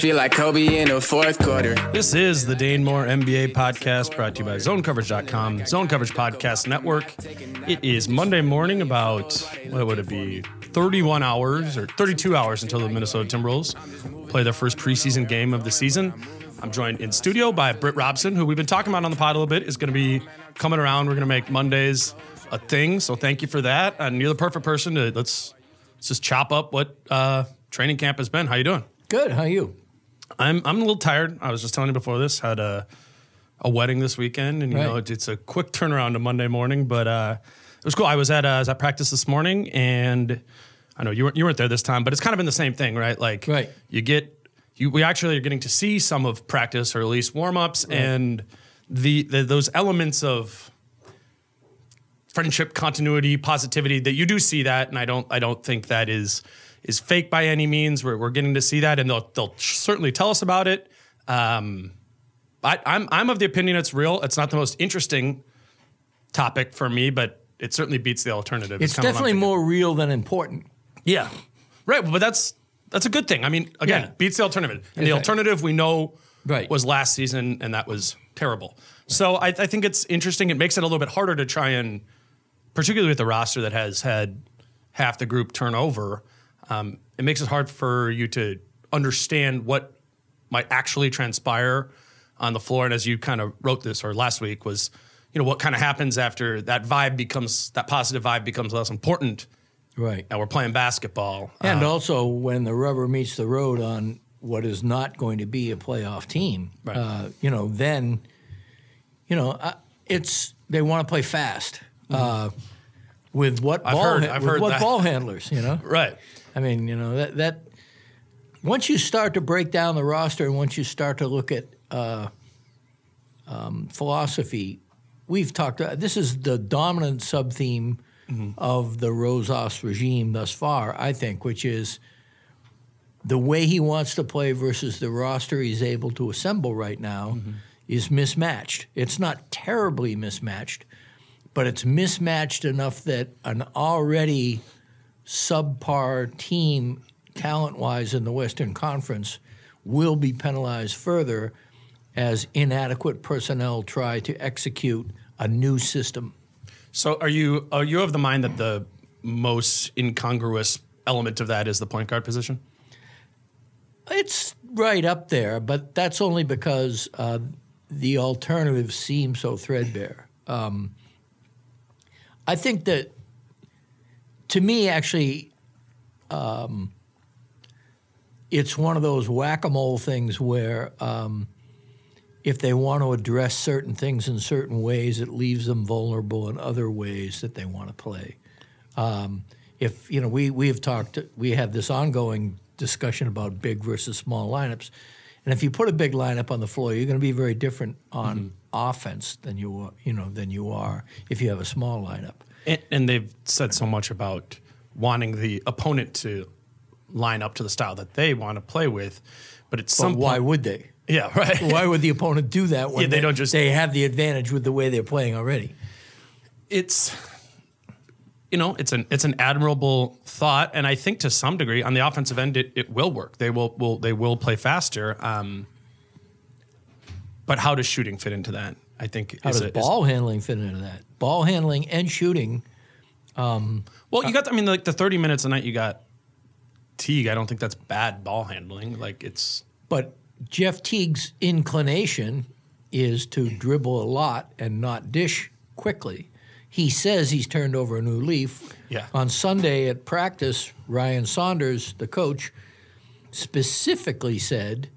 Feel like Kobe in the fourth quarter. This is the Dane Moore NBA podcast brought to you by zonecoverage.com, Zone Coverage Podcast Network. It is Monday morning, about, what would it be, 31 hours or 32 hours until the Minnesota Timberwolves play their first preseason game of the season. I'm joined in studio by Britt Robson, who we've been talking about on the pod a little bit, is going to be coming around. We're going to make Mondays a thing, so thank you for that. And you're the perfect person to let's, let's just chop up what uh, training camp has been. How you doing? Good. How are you? I'm I'm a little tired. I was just telling you before this had a a wedding this weekend, and you Right. know it, it's a quick turnaround to Monday morning, but uh, it was cool. I was at uh, I was at practice this morning, and I know you weren't you weren't there this time, but it's kind of been the same thing, right? Like Right. you get you we actually are getting to see some of practice or at least warm ups and the, the those elements of friendship, continuity, positivity that you do see that, and I don't I don't think that is is fake by any means. We're, we're getting to see that, and they'll they'll certainly tell us about it. Um, I, I'm I'm of the opinion it's real. It's not the most interesting topic for me, but it certainly beats the alternative. It's kinda what I'm definitely more real than important. Yeah, right. But that's that's a good thing. I mean, again, Yeah. beats the alternative, and the alternative we know Right. was last season, and that was terrible. So I, I think it's interesting. It makes it a little bit harder to try and, particularly with the roster that has had half the group turn over, um, it makes it hard for you to understand what might actually transpire on the floor. And as you kind of wrote this or last week was, you know, what kind of happens after that vibe becomes that positive vibe becomes less important Right. and we're playing basketball. And Uh, also, when the rubber meets the road on what is not going to be a playoff team, Right. uh, you know, then, you know, uh, it's they want to play fast uh, with what Mm-hmm. I've ball heard- ha- with what that. ball handlers, you know. right. I mean, you know that that once you start to break down the roster and once you start to look at uh, um, philosophy, we've talked. Uh, this is the dominant sub theme of the Rosas regime thus far, I think, which is the way he wants to play versus the roster he's able to assemble right now is mismatched. It's not terribly mismatched, but it's mismatched enough that an already subpar team, talent wise, in the Western Conference will be penalized further as inadequate personnel try to execute a new system. So are you are you of the mind that the most incongruous element of that is the point guard position? It's right up there, but that's only because uh, the alternatives seem so threadbare. Um, I think that, to me, actually, um, it's one of those whack a mole things where um, if they want to address certain things in certain ways, it leaves them vulnerable in other ways that they want to play. Um, if you know, we we have talked, we have this ongoing discussion about big versus small lineups, and if you put a big lineup on the floor, you're going to be very different on Mm-hmm. offense than you are, you know than you are if you have a small lineup. And, and they've said so much about wanting the opponent to line up to the style that they want to play with, but But some why point, would they? yeah, right. Why would the opponent do that when Yeah, they don't just- they have the advantage with the way they're playing already? it's you know it's an it's an admirable thought and i think to some degree on the offensive end it, it will work they will, will they will play faster um, but how does shooting fit into that i think How is does is- ball handling fit into that? Ball handling and shooting. well you got i mean like the 30 minutes a night you got teague i don't think that's bad ball handling like it's But Jeff Teague's inclination is to dribble a lot and not dish quickly. He says he's turned over a new leaf. Yeah. On Sunday at practice, Ryan Saunders, the coach, specifically said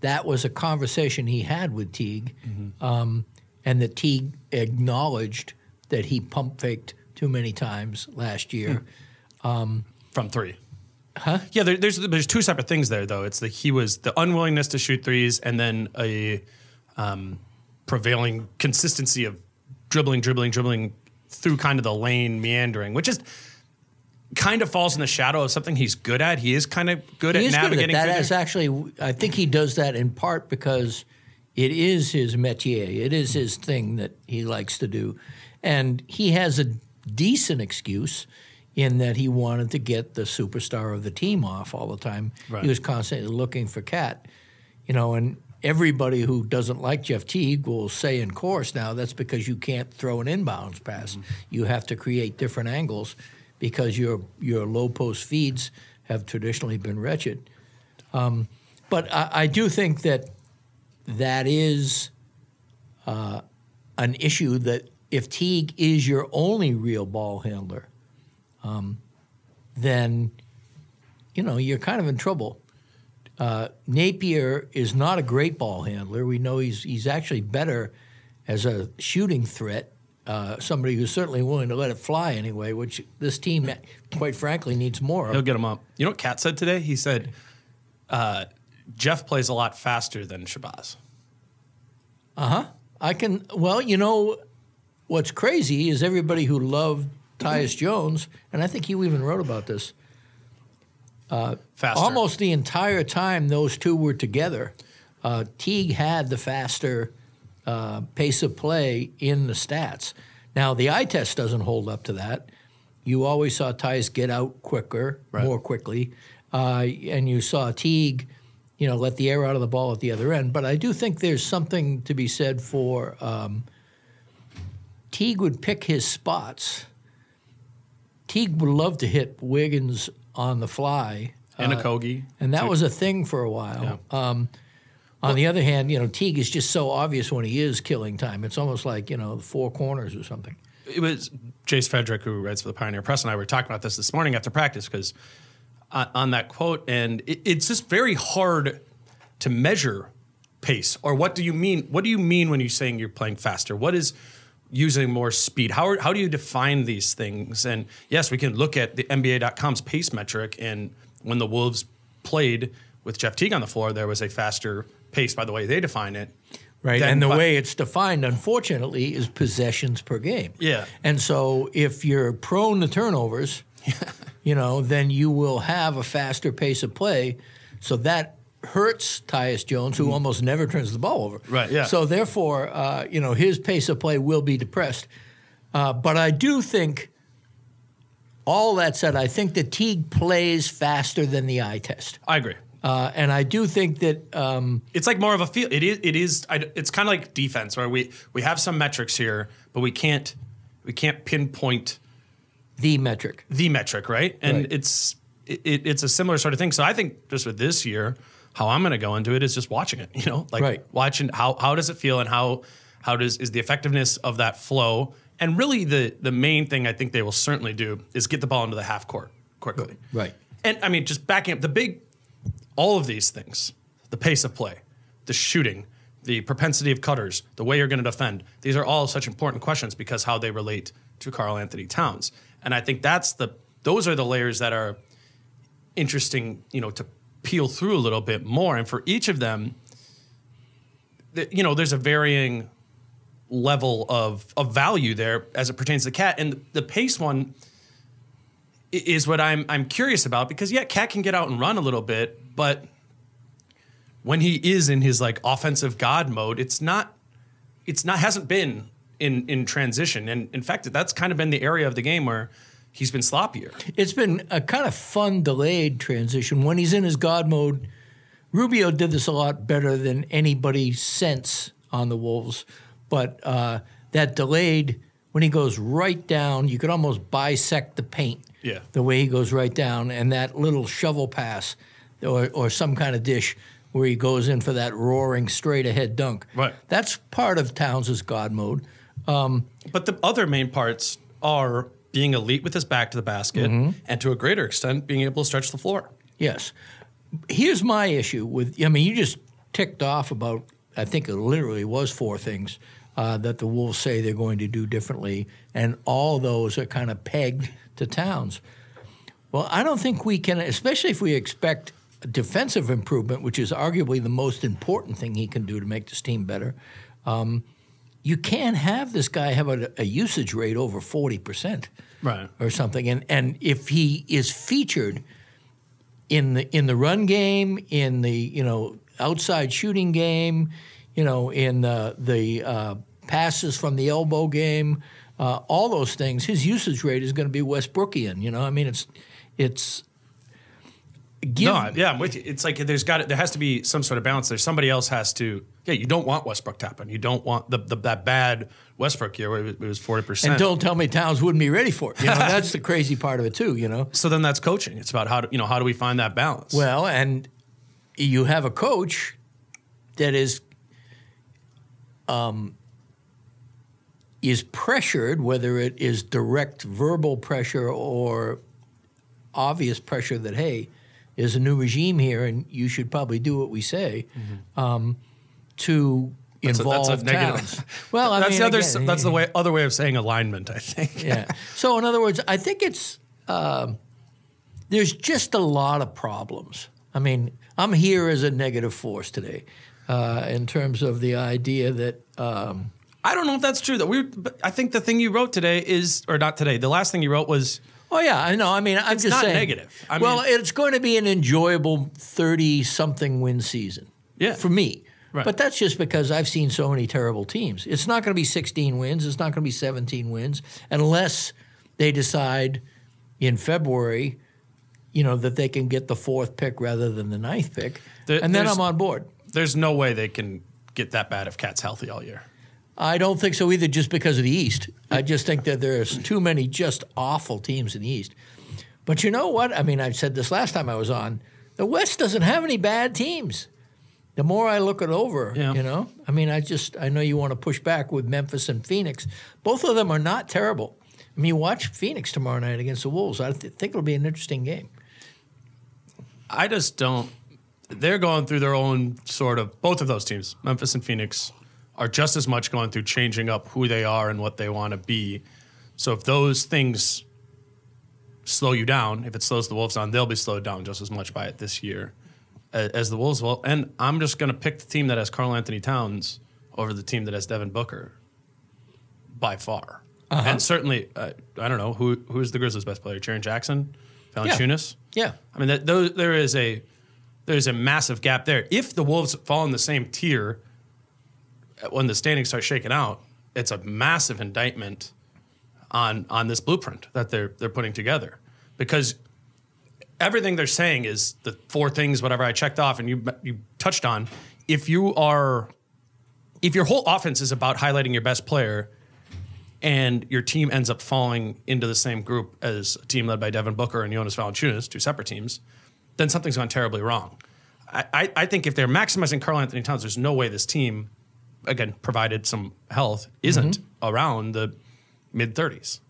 that was a conversation he had with Teague, um, and that Teague acknowledged that he pump faked too many times last year. from three. Huh? Yeah, there, there's there's two separate things there though. It's the he was the unwillingness to shoot threes, and then a um, prevailing consistency of dribbling, dribbling, dribbling through kind of the lane, meandering, which is kind of falls in the shadow of something he's good at. He is kind of good He at is good at navigating. that. through That's actually, I think he does that in part because it is his métier. It is his thing that he likes to do, and he has a decent excuse in that he wanted to get the superstar of the team off all the time. Right. He was constantly looking for KAT, you know, and everybody who doesn't like Jeff Teague will say in course now that's because you can't throw an inbounds pass. You have to create different angles because your your low post feeds have traditionally been wretched. Um, but I, I do think that that is uh, an issue that if Teague is your only real ball handler, um, then you know you're kind of in trouble. Uh, Napier is not a great ball handler. We know he's he's actually better as a shooting threat. Uh, somebody who's certainly willing to let it fly anyway, which this team, quite frankly, needs more He'll get him up. You know what KAT said today? He said uh, Jeff plays a lot faster than Shabazz. Uh huh. I can. Well, you know, what's crazy is everybody who loved Tyus Jones, and I think you even wrote about this. Faster. Almost the entire time those two were together, uh, Teague had the faster uh, pace of play in the stats. Now, the eye test doesn't hold up to that. You always saw Tyus get out quicker, Right. more quickly, uh, and you saw Teague, you know, let the air out of the ball at the other end. But I do think there's something to be said for um, Teague would pick his spots. Teague would love to hit Wiggins on the fly. and uh, Okogie. and that was a thing for a while. Um, on the other hand, you know, Teague is just so obvious when he is killing time. It's almost like you know the four corners or something. it was Jace Frederick, who writes for the Pioneer Press, and I were talking about this this morning after practice because on, that quote, and it, it's just very hard to measure pace. Or what do you mean? What do you mean when you're saying you're playing faster? What is using more speed? How, are, how do you define these things? And yes, we can look at the NBA.com's pace metric, and when the Wolves played with Jeff Teague on the floor, there was a faster pace by the way they define it. Right. and the by- way it's defined, unfortunately, is possessions per game. Yeah. And so if you're prone to turnovers, you know, then you will have a faster pace of play. So that hurts Tyus Jones, who almost never turns the ball over. Right, yeah. So therefore, uh, you know, his pace of play will be depressed. Uh, but I do think, all that said, I think that Teague plays faster than the eye test. I agree. Uh, and I do think that um, it's like more of a feel. It is. It is. I, it's kind of like defense, where we we have some metrics here, but we can't we can't pinpoint the metric. the metric, right? And Right. it's it, it's a similar sort of thing. So I think just with this year, how I'm going to go into it is just watching it. You know, like Right. watching how how does it feel and how how does is the effectiveness of that flow. And really, the the main thing I think they will certainly do is get the ball into the half court quickly. Right. And I mean, just backing up the big, all of these things, the pace of play, the shooting, the propensity of cutters, the way you're going to defend. These are all such important questions because how they relate to Karl-Anthony Towns. And I think that's the those are the layers that are interesting, you know, to peel through a little bit more. And for each of them, th- you know, there's a varying level of of value there as it pertains to KAT. And the pace one is what I'm I'm curious about because yeah, KAT can get out and run a little bit, but when he is in his like offensive god mode, it's not it's not hasn't been in in transition. And in fact, that's kind of been the area of the game where he's been sloppier. It's been a kind of fun delayed transition. When he's in his God mode, Rubio did this a lot better than anybody since on the Wolves. But uh, that delayed, when he goes right down, you could almost bisect the paint. Yeah. The way he goes right down, and that little shovel pass or, or some kind of dish where he goes in for that roaring straight ahead dunk. Right. That's part of Towns' God mode. But the other main parts are being elite with his back to the basket and to a greater extent being able to stretch the floor. Yes. Here's my issue with. I mean, you just ticked off about. I think it literally was four things uh, that the Wolves say they're going to do differently, and all those are kind of pegged to Towns. Well, I don't think we can, especially if we expect defensive improvement, which is arguably the most important thing he can do to make this team better. Um, you can't have this guy have a, a usage rate over forty percent Right. or something. And and if he is featured in the in the run game, in the you know outside shooting game, you know in the the uh, passes from the elbow game, uh, all those things, his usage rate is going to be Westbrookian. You know, I mean it's it's. Give, No, yeah, I'm with you. It's like there's got there has to be some sort of balance. There, somebody else has to. Yeah, you don't want Westbrook to happen. You don't want the, the that bad Westbrook year where it was forty percent. and don't tell me Towns wouldn't be ready for it. You know, that's the crazy part of it too. You know. So then that's coaching. It's about how do you know how do we find that balance? Well, and you have a coach that is um, is pressured, whether it is direct verbal pressure or obvious pressure that hey, there's a new regime here, and you should probably do what we say. Um, to Mm-hmm. That's a- involve that's a negative-. Well, I that's mean, the other again, that's the way other way of saying alignment. I think. yeah. So, in other words, I think it's um there's just a lot of problems. I mean, I'm here as a negative force today, uh, in terms of the idea that um, I don't know if that's true though. We, I think the thing you wrote today is, or not today. The last thing you wrote was Oh yeah, I know. I mean, I'm It's just not saying. negative. I well, mean- it's going to be an enjoyable thirty-something win season. Yeah. for me. Right. But that's just because I've seen so many terrible teams. It's not going to be 16 wins. It's not going to be 17 wins unless they decide in February, you know, that they can get the fourth pick rather than the ninth pick, There- and then I'm on board. there's no way they can get that bad if KAT's healthy all year. I don't think so either, just because of the East. I just think that there's too many just awful teams in the East. But you know what? I mean, I said this last time I was on. The West doesn't have any bad teams. The more I look it over, Yeah. you know, I mean, I just I know you want to push back with Memphis and Phoenix. Both of them are not terrible. I mean, watch Phoenix tomorrow night against the Wolves. I th- think it'll be an interesting game. I just don't. They're going through their own sort of both of those teams, Memphis and Phoenix, are just as much going through changing up who they are and what they want to be. So if those things slow you down, if it slows the Wolves down, they'll be slowed down just as much by it this year as the Wolves will. And I'm just going to pick the team that has Karl-Anthony Towns over the team that has Devin Booker by far. And certainly, uh, I don't know who who's the Grizzlies' best player, Jaren Jackson, Valanciunas. Yeah. I mean, that, those, there is a there's a massive gap there. If the Wolves fall in the same tier when the standings start shaking out, it's a massive indictment on on this blueprint that they're they're putting together because everything they're saying is the four things whatever I checked off and you you touched on. If you are if your whole offense is about highlighting your best player and your team ends up falling into the same group as a team led by Devin Booker and Jonas Valanciunas, two separate teams, then something's gone terribly wrong. I, I, I think if they're maximizing Karl-Anthony Towns, there's no way this team, again, provided some health, isn't around the mid 30s.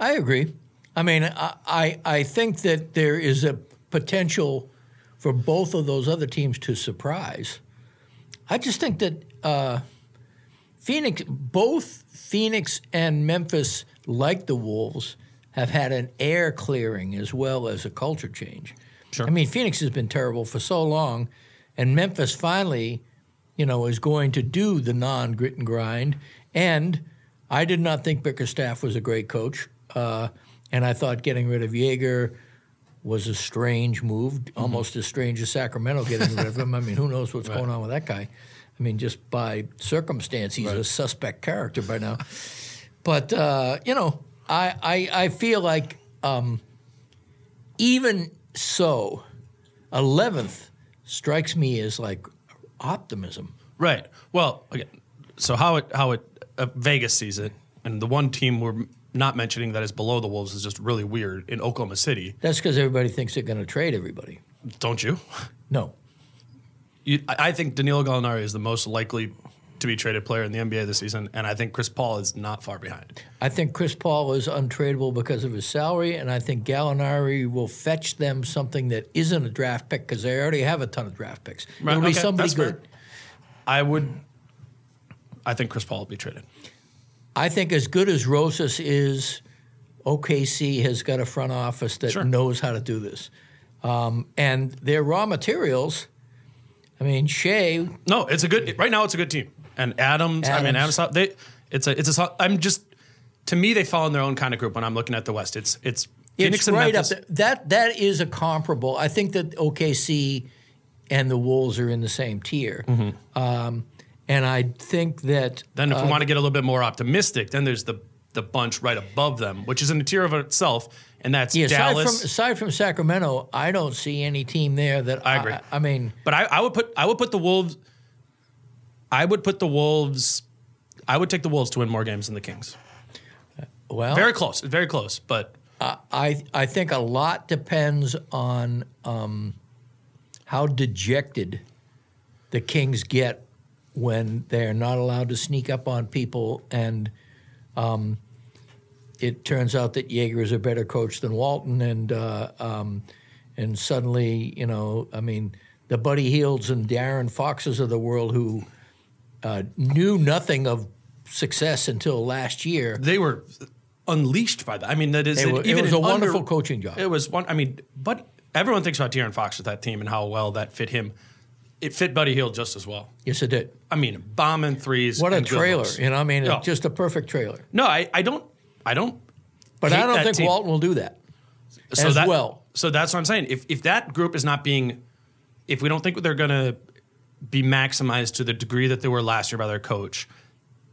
I agree. I mean, I, I I think that there is a potential for both of those other teams to surprise. I just think that uh, Phoenix, both Phoenix and Memphis, like the Wolves, have had an air clearing as well as a culture change. Sure. I mean, Phoenix has been terrible for so long, and Memphis finally, you know, is going to do the non grit and grind. And I did not think Bickerstaff was a great coach, uh, and I thought getting rid of Joerger was a strange move, almost as strange as Sacramento getting rid of him. I mean, who knows what's going on with that guy? I mean, just by circumstance, he's a suspect character by now. But uh, you know, I I, I feel like um, even so, eleventh strikes me as like optimism. Right. Well, again, so how it how it uh, Vegas sees it, and the one team we're not mentioning that is below the Wolves is just really weird in Oklahoma City. That's because everybody thinks they're going to trade everybody. Don't you? No, you? I I think Danilo Gallinari is the most likely to be traded player in the NBA this season, and I think Chris Paul is not far behind. I think Chris Paul is untradeable because of his salary, and I think Gallinari will fetch them something that isn't a draft pick because they already have a ton of draft picks. Right, It'll be somebody that's fair. good. I would. I think Chris Paul will be traded. I think as good as Rosas is, OKC has got a front office that Sure. knows how to do this. Um, and their raw materials, I mean, Shai, No, it's a good. Right now, it's a good team. And Adams, I mean, Adams. Adams. They. It's a. It's a. I'm just. To me, they fall in their own kind of group when I'm looking at the West. It's. It's. Phoenix it's right Memphis. up there. That, that is a comparable. I think that OKC and the Wolves are in the same tier. Mm-hmm. Um, and I think that Then, if uh, we want to get a little bit more optimistic, then there's the the bunch right above them, which is in a tier of itself, and that's yeah, aside from, Dallas. aside from Sacramento, I don't see any team there that I agree. I, I mean, but I, I would put I would put the Wolves. I would put the Wolves. I would take the Wolves to win more games than the Kings. well, Very close, very close. But I I think a lot depends on um, how dejected the Kings get when they're not allowed to sneak up on people, and um, it turns out that Joerger is a better coach than Walton, and uh, um, and suddenly you know, I mean, the Buddy Hields and De'Aaron Foxes of the world who uh, knew nothing of success until last year. they were unleashed by that. I mean, that is even it was a in under- wonderful coaching job. It was one. I mean, but everyone thinks about De'Aaron Fox with that team and how well that fit him. It fit Buddy Hield just as well. Yes, it did. I mean, bombing threes. What a trailer! looks. You know, I mean, Yeah. just a perfect trailer. no, I, I don't. I don't. But I don't think team. Walton will do that. so as that, well. So that's what I'm saying. If if that group is not being, if we don't think they're going to be maximized to the degree that they were last year by their coach,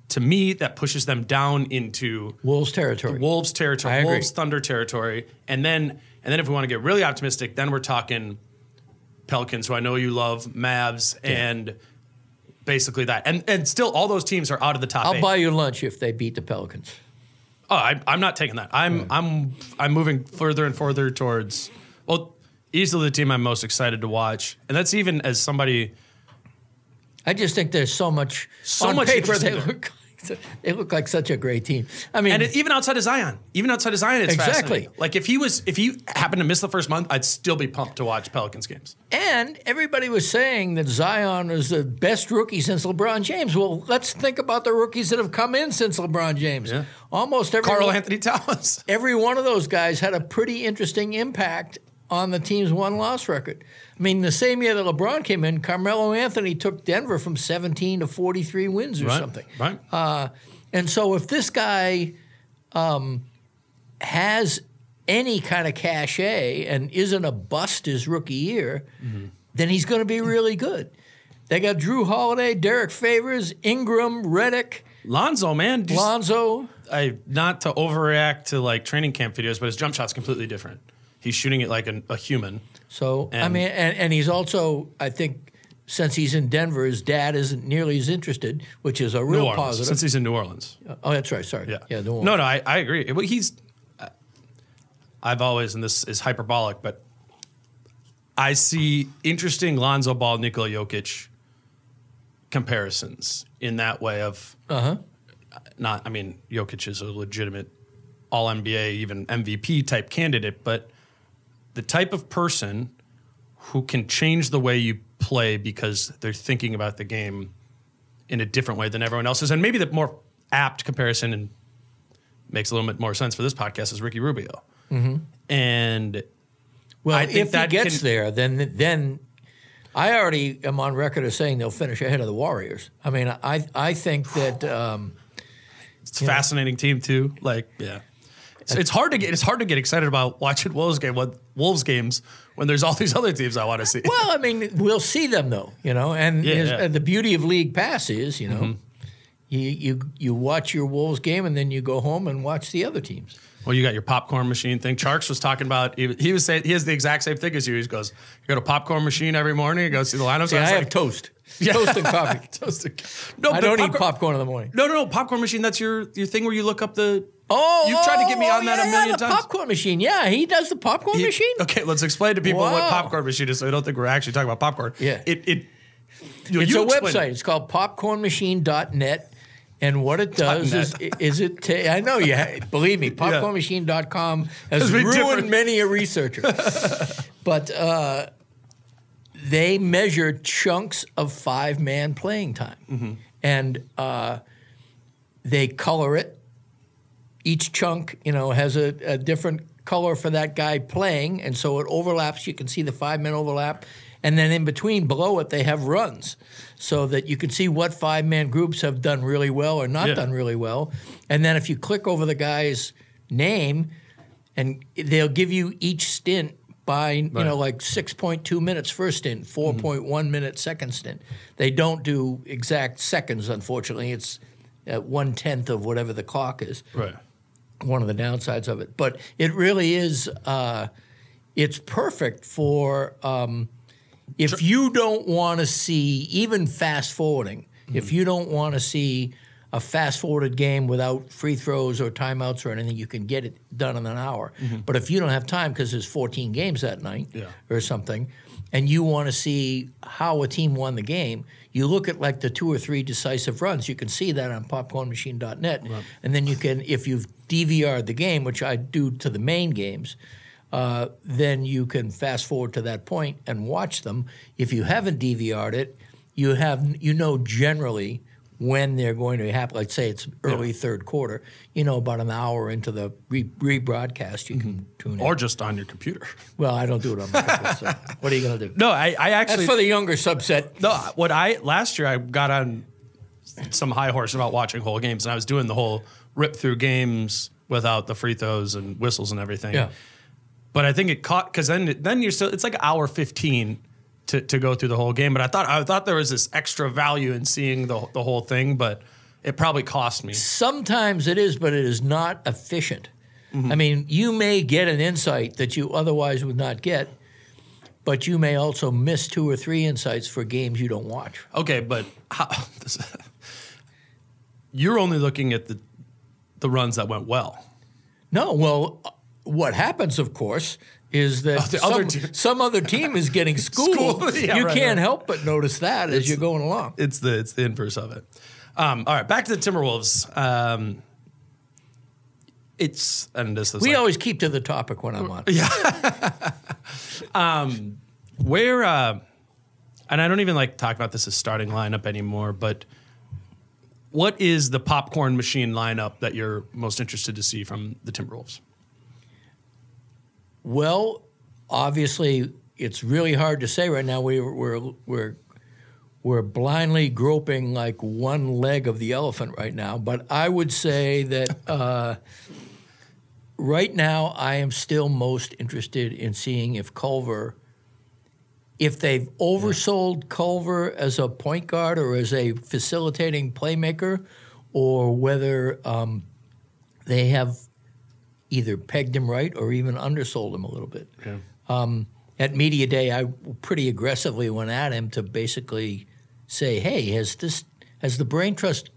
to me that pushes them down into Wolves territory. Wolves territory. Wolves Thunder territory, and then and then if we want to get really optimistic, then we're talking Pelicans, who I know you love, Mavs, and basically that, and and still all those teams are out of the top. I'll eight. buy you lunch if they beat the Pelicans. Oh, I, I'm not taking that. I'm I'm I'm moving further and further towards well, easily the team I'm most excited to watch, and that's even as somebody. I just think there's so much So on much paper. They look, like, they look like such a great team. I mean, And it, even outside of Zion, even outside of Zion, it's Exactly. Like if he was, if he happened to miss the first month, I'd still be pumped to watch Pelicans games. and everybody was saying that Zion was the best rookie since LeBron James. Well, let's think about the rookies that have come in since LeBron James. Yeah. Almost every Karl-Anthony Towns. every one of those guys had a pretty interesting impact on the team's one loss record. I mean, the same year that LeBron came in, Carmelo Anthony took Denver from 17 to 43 wins or Right, something. right. Uh, and so if this guy um, has any kind of cachet and isn't a bust his rookie year, Mm-hmm. then he's going to be really good. They got Jrue Holiday, Derek Favors, Ingram, Redick, Lonzo, man, just- Lonzo. I not to overreact to like training camp videos, but his jump shot's completely different. He's shooting it like an, a human. So I mean, and, and he's also, I think, since he's in Denver, his dad isn't nearly as interested, which is a real positive. since he's in New Orleans. oh, that's right. Sorry. Yeah, Yeah. New Orleans. No, no, I, I agree. Well, he's. I've always, and this is hyperbolic, but I see interesting Lonzo Ball, Nikola Jokic comparisons in that way of Uh huh. not. I mean, Jokic is a legitimate All NBA, even MVP type candidate, but the type of person who can change the way you play because they're thinking about the game in a different way than everyone else is. And maybe the more apt comparison and makes a little bit more sense for this podcast is Ricky Rubio. And Well, I think if he that gets can- there, then then I already am on record as saying they'll finish ahead of the Warriors. I mean, I I think that um, it's a fascinating team too. Like, yeah. It's, it's hard to get it's hard to get excited about watching Wolves game what Wolves games when there's all these other teams I want to see. well, I mean, we'll see them though, you know. And, Yeah, is- yeah. Mm-hmm. and the beauty of League Pass is, you know, you you you watch your Wolves game and then you go home and watch the other teams. Well, you got your popcorn machine thing. Charks was talking about. He, he was saying he has the exact same thing as you. He goes, "You got a popcorn machine every morning. You go see the lineups." See, I was have like, toast, Yeah. toast and coffee. Toasted. No, I don't eat popcorn in the morning. No, no, no. Popcorn machine. That's your your thing where you look up the. Oh, You've tried to get me oh, on that yeah, a million yeah, the times. popcorn machine. Yeah, he does the popcorn He- machine. Okay, let's explain to people what popcorn machine is, so I don't think we're actually talking about popcorn. Yeah. It it. you- It's you a website. it. It's called popcornmachine.net. And what it does is, is it, ta- I know you, ha- believe me, popcornmachine.com has It's ruined different. many a researcher. but uh, they measure chunks of five man playing time. Mm-hmm. And uh, they color it. Each chunk, you know, has a, a different color for that guy playing, and so it overlaps. You can see the five man overlap, and then in between, below it, they have runs, so that you can see what five man groups have done really well or not Yeah. done really well. And then if you click over the guy's name, and they'll give you each stint by you know like 6.2 minutes first stint mm-hmm. 4.1 minute second stint they don't do exact seconds unfortunately it's at one tenth of whatever the clock is Right. One of the downsides of it. But it really is. Uh, it's perfect for um, if you don't want to see even fast forwarding. If you don't want to see a fast forwarded game without free throws or timeouts or anything, you can get it done in an hour. But if you don't have time because there's 14 games that night Yeah. or something, and you want to see how a team won the game, you look at like the two or three decisive runs. You can see that on popcornmachine.net. And then you can, if you've DVR'd the game, which I do to the main games, uh, then you can fast forward to that point and watch them. If you haven't DVR'd it, you have you know generally when they're going to happen. Let's say it's early third quarter. You know about an hour into the re- rebroadcast, you can tune in. Or just on your computer. well, I don't do it on my computer. So what are you going to do? No, I, I actually. That's for the younger subset. No, what I last year I got on some high horse about watching whole games, and I was doing the whole rip through games without the free throws and whistles and everything. Yeah. But I think it caught because then then you're still it's like hour fifteen to, to go through the whole game. But I thought I thought there was this extra value in seeing the the whole thing, but it probably cost me. Sometimes it is, but it is not efficient. Mm-hmm. I mean, you may get an insight that you otherwise would not get, but you may also miss two or three insights for games you don't watch. Okay, but how, you're only looking at the the runs that went well. No, well, what happens, of course, is that Oh, some, other team- some other team is getting schooled. Yeah, you right, can't right. help but notice that as you're going along. It's the it's the inverse of it. Um, all right, back to the Timberwolves. Um, it's and this is We like, always keep to the topic when I'm on. Yeah. um, where uh, and I don't even like talk about this as starting lineup anymore, but what is the popcorn machine lineup that you're most interested to see from the Timberwolves? Well, obviously, it's really hard to say right now. We're we're we're we're blindly groping like one leg of the elephant right now. But I would say that uh, right now, I am still most interested in seeing if Culver, if they've oversold Culver as a point guard or as a facilitating playmaker, or whether um, they have either pegged him right or even undersold him a little bit. Um, at media day, I pretty aggressively went at him to basically say, "Hey, has this has the Brain Trust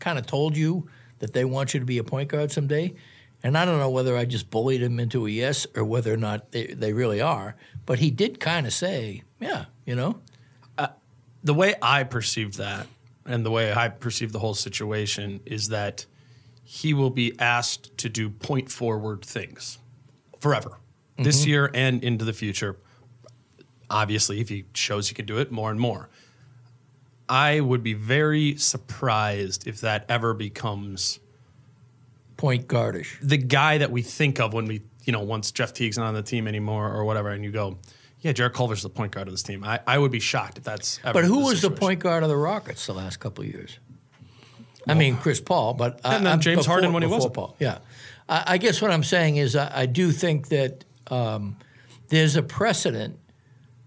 kind of told you that they want you to be a point guard someday?" And I don't know whether I just bullied him into a yes or whether or not they, they really are. But he did kind of say, "Yeah, you know." Uh, the way I perceived that and the way I perceive the whole situation is that he will be asked to do point forward things forever, this mm-hmm. year and into the future. Obviously, if he shows he can do it more and more. I would be very surprised if that ever becomes Point guardish. the guy that we think of when we, you know, once Jeff Teague's not on the team anymore or whatever, and you go, yeah, Jarrett Culver's the point guard of this team. I, I would be shocked if that's ever But who the was the point guard of the Rockets the last couple of years? I mean, Chris Paul, but I- And then I'm James before- Harden when he wasn't. Paul. Yeah, I, I guess what I'm saying is I, I do think that um, there's a precedent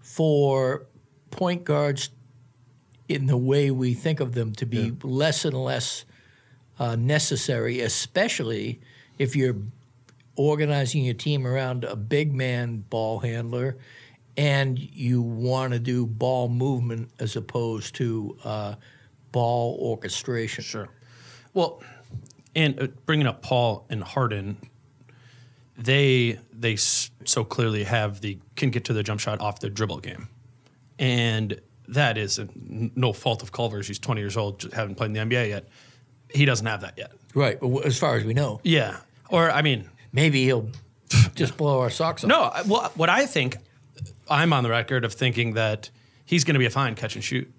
for point guards in the way we think of them to be less and less uh, necessary, especially if you're organizing your team around a big man ball handler and you want to do ball movement as opposed to uh, ball orchestration. Sure. Well, and uh, bringing up Paul and Harden, they they so clearly have the can get to the jump shot off the dribble game, and that is a, no fault of Culver's. He's 20 years old, just haven't played in the NBA yet. He doesn't have that yet. Right, as far as we know. Yeah. Or I mean, Maybe he'll just blow our socks off. no. Well, what I think, I'm on the record of thinking that he's going to be a fine catch and shoot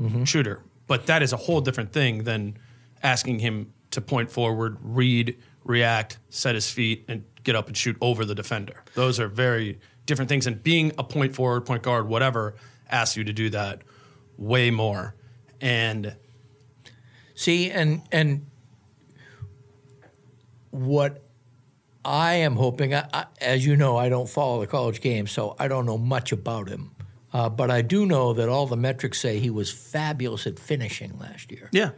mm-hmm. shooter, but that is a whole different thing than asking him to point forward, read, react, set his feet, and get up and shoot over the defender. Those are very different things. And being a point forward, point guard, whatever, asks you to do that way more. And See, and and what I am hoping, I, I, as you know, I don't follow the college game, so I don't know much about him. Uh, but I do know that all the metrics say he was fabulous at finishing last year. yeah,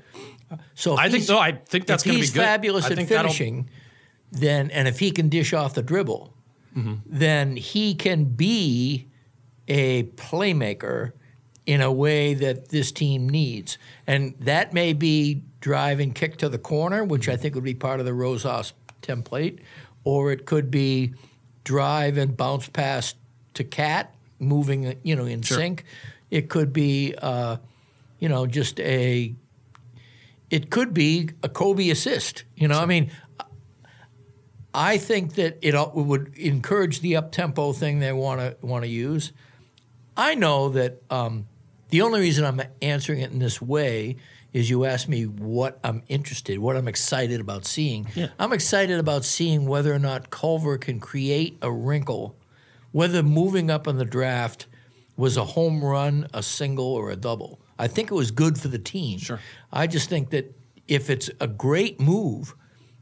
So I think so. I think that's going to be good. fabulous I at finishing, then and if he can dish off the dribble, then he can be a playmaker in a way that this team needs, and that may be drive and kick to the corner, which I think would be part of the Rosas template, or it could be drive and bounce pass to KAT, moving you know in sync. It could be. Uh, you know, just a it could be a Kobe assist. You know, I mean, I think that it would encourage the up tempo thing they want to want to use. I know that um, the only reason I'm answering it in this way is you ask me what I'm interested, what I'm excited about seeing. I'm excited about seeing whether or not Culver can create a wrinkle, whether moving up in the draft was a home run, a single, or a double. I think it was good for the team. Sure. I just think that if it's a great move,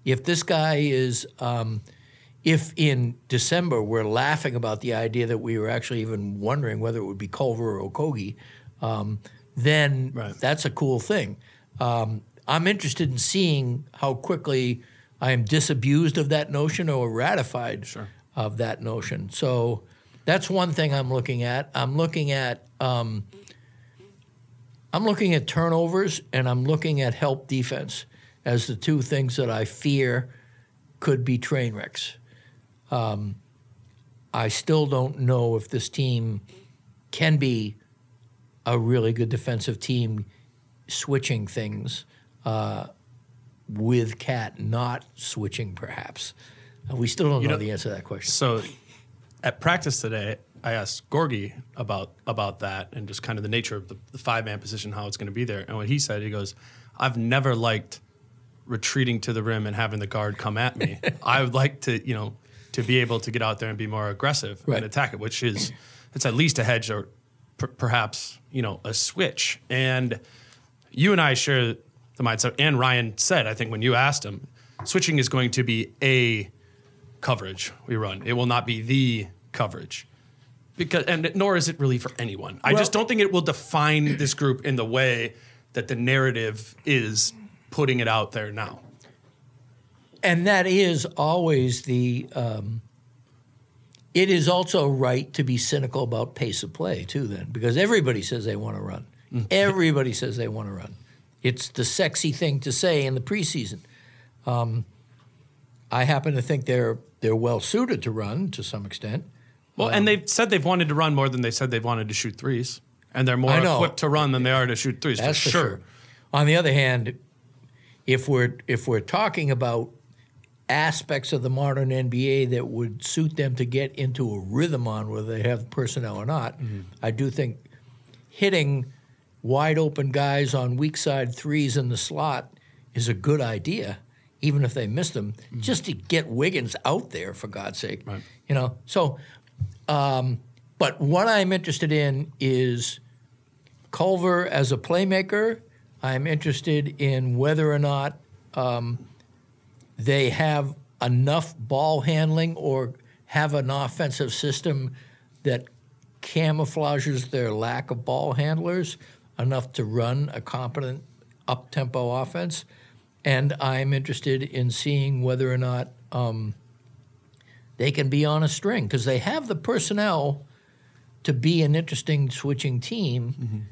if this guy is, um, if in December we're laughing about the idea that we were actually even wondering whether it would be Culver or Okogie, um, then Right. that's a cool thing. Um, I'm interested in seeing how quickly I am disabused of that notion or ratified of that notion. So that's one thing I'm looking at. I'm looking at um, I'm looking at turnovers and I'm looking at help defense as the two things that I fear could be train wrecks. Um, I still don't know if this team can be a really good defensive team switching things uh, with KAT not switching, perhaps. Uh, we still don't know, know- the answer to that question. So at practice today, I asked Gorgui about about that and just kind of the nature of the, the five man position, how it's going to be there. And what he said, he goes, "I've never liked retreating to the rim and having the guard come at me. I would like to, you know, to be able to get out there and be more aggressive Right. and attack it, which is it's at least a hedge or per- perhaps you know a switch. And you and I share the mindset. And Ryan said, I think when you asked him, switching is going to be a coverage we run. It will not be the coverage. Because and nor is it really for anyone. I just don't think it will define this group in the way that the narrative is putting it out there now. and that is always the. Um, it is also right to be cynical about pace of play too, then, because everybody says they want to run. Everybody says they want to run. It's the sexy thing to say in the preseason. Um, I happen to think they're they're well suited to run to some extent. Well, and they've said they've wanted to run more than they said they've wanted to shoot threes. And they're more equipped to run than they are to shoot threes, That's for sure. On the other hand, if we're if we're talking about aspects of the modern NBA that would suit them to get into a rhythm on whether they have personnel or not, Mm-hmm. I do think hitting wide open guys on weak side threes in the slot is a good idea, even if they miss them, just to get Wiggins out there for God's sake. You know, so. Um, but what I'm interested in is Culver as a playmaker. I'm interested in whether or not um, they have enough ball handling or have an offensive system that camouflages their lack of ball handlers enough to run a competent up tempo offense. And I'm interested in seeing whether or not um, they can be on a string because they have the personnel to be an interesting switching team,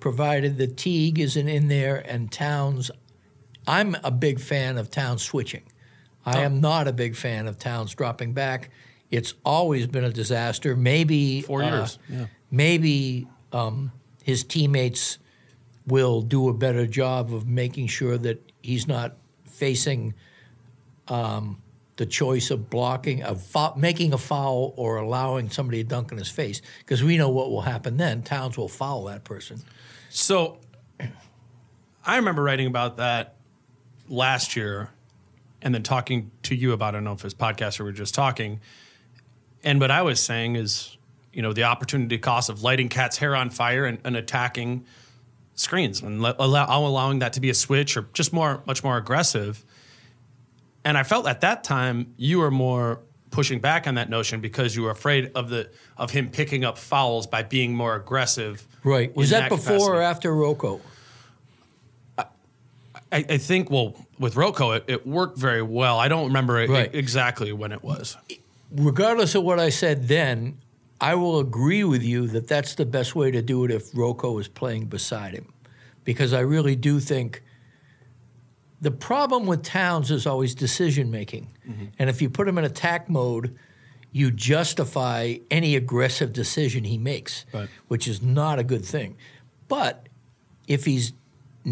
provided that Teague isn't in there and Towns. I'm a big fan of Towns switching. I am not a big fan of Towns dropping back. It's always been a disaster. Maybe Four uh, years, yeah. Maybe um, his teammates will do a better job of making sure that he's not facing um, the choice of blocking, of fou- making a foul, or allowing somebody to dunk in his face. Because we know what will happen then. Towns will foul that person. So I remember writing about that last year and then talking to you about it. I don't know if it's podcast or we are just talking. And what I was saying is, you know, the opportunity cost of lighting KAT's hair on fire and, and attacking screens and let, allow, allowing that to be a switch or just more, much more aggressive. And I felt at that time you were more pushing back on that notion because you were afraid of the of him picking up fouls by being more aggressive. Right. Was in that, before capacity. or after Rocco? I, I think well with Rocco it, it worked very well. I don't remember it, Right. exactly when it was. regardless of what I said then, I will agree with you that that's the best way to do it if Rocco is playing beside him. Because I really do think the problem with Towns is always decision making. Mm-hmm. And if you put him in attack mode, you justify any aggressive decision he makes, Right. which is not a good thing. But if he's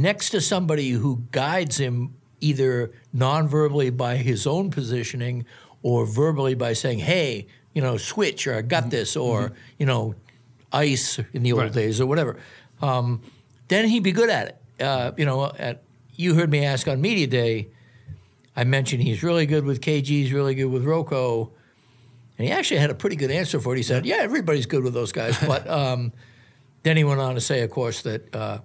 next to somebody who guides him either non-verbally by his own positioning or verbally by saying, "Hey, you know, switch," or "I got this," or you know, ice in the old Right. days or whatever, um, then he'd be good at it. Uh, you know, at, you heard me ask on media day. I mentioned he's really good with KG, he's really good with Rocco. And he actually had a pretty good answer for it. He said, "Yeah, everybody's good with those guys." But um, then he went on to say, of course, that uh,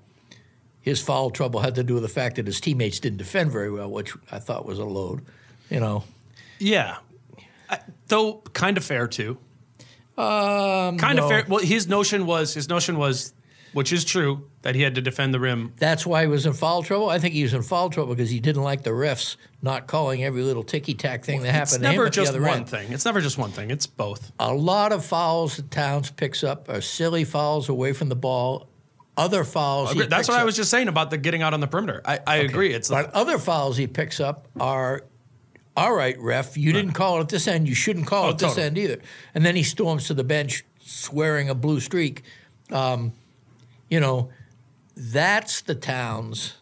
his foul trouble had to do with the fact that his teammates didn't defend very well, which I thought was a load. You know, Yeah, I, though kind of fair too. um, Kind no. of fair. Well, his notion was his notion was, which is true, that he had to defend the rim. That's why he was in foul trouble. I think he was in foul trouble because he didn't like the refs not calling every little ticky tack thing that It's happened him never just one end. thing. It's never just one thing. It's both. A lot of fouls that Towns picks up are silly fouls away from the ball. Other fouls, That's what I was just saying about the getting out on the perimeter. I, I agree. It's like, But other fouls he picks up are, all right, ref, you didn't call it at this end. You shouldn't call Oh, it at this end either. And then he storms to the bench swearing a blue streak. Um, you know, that's the Towns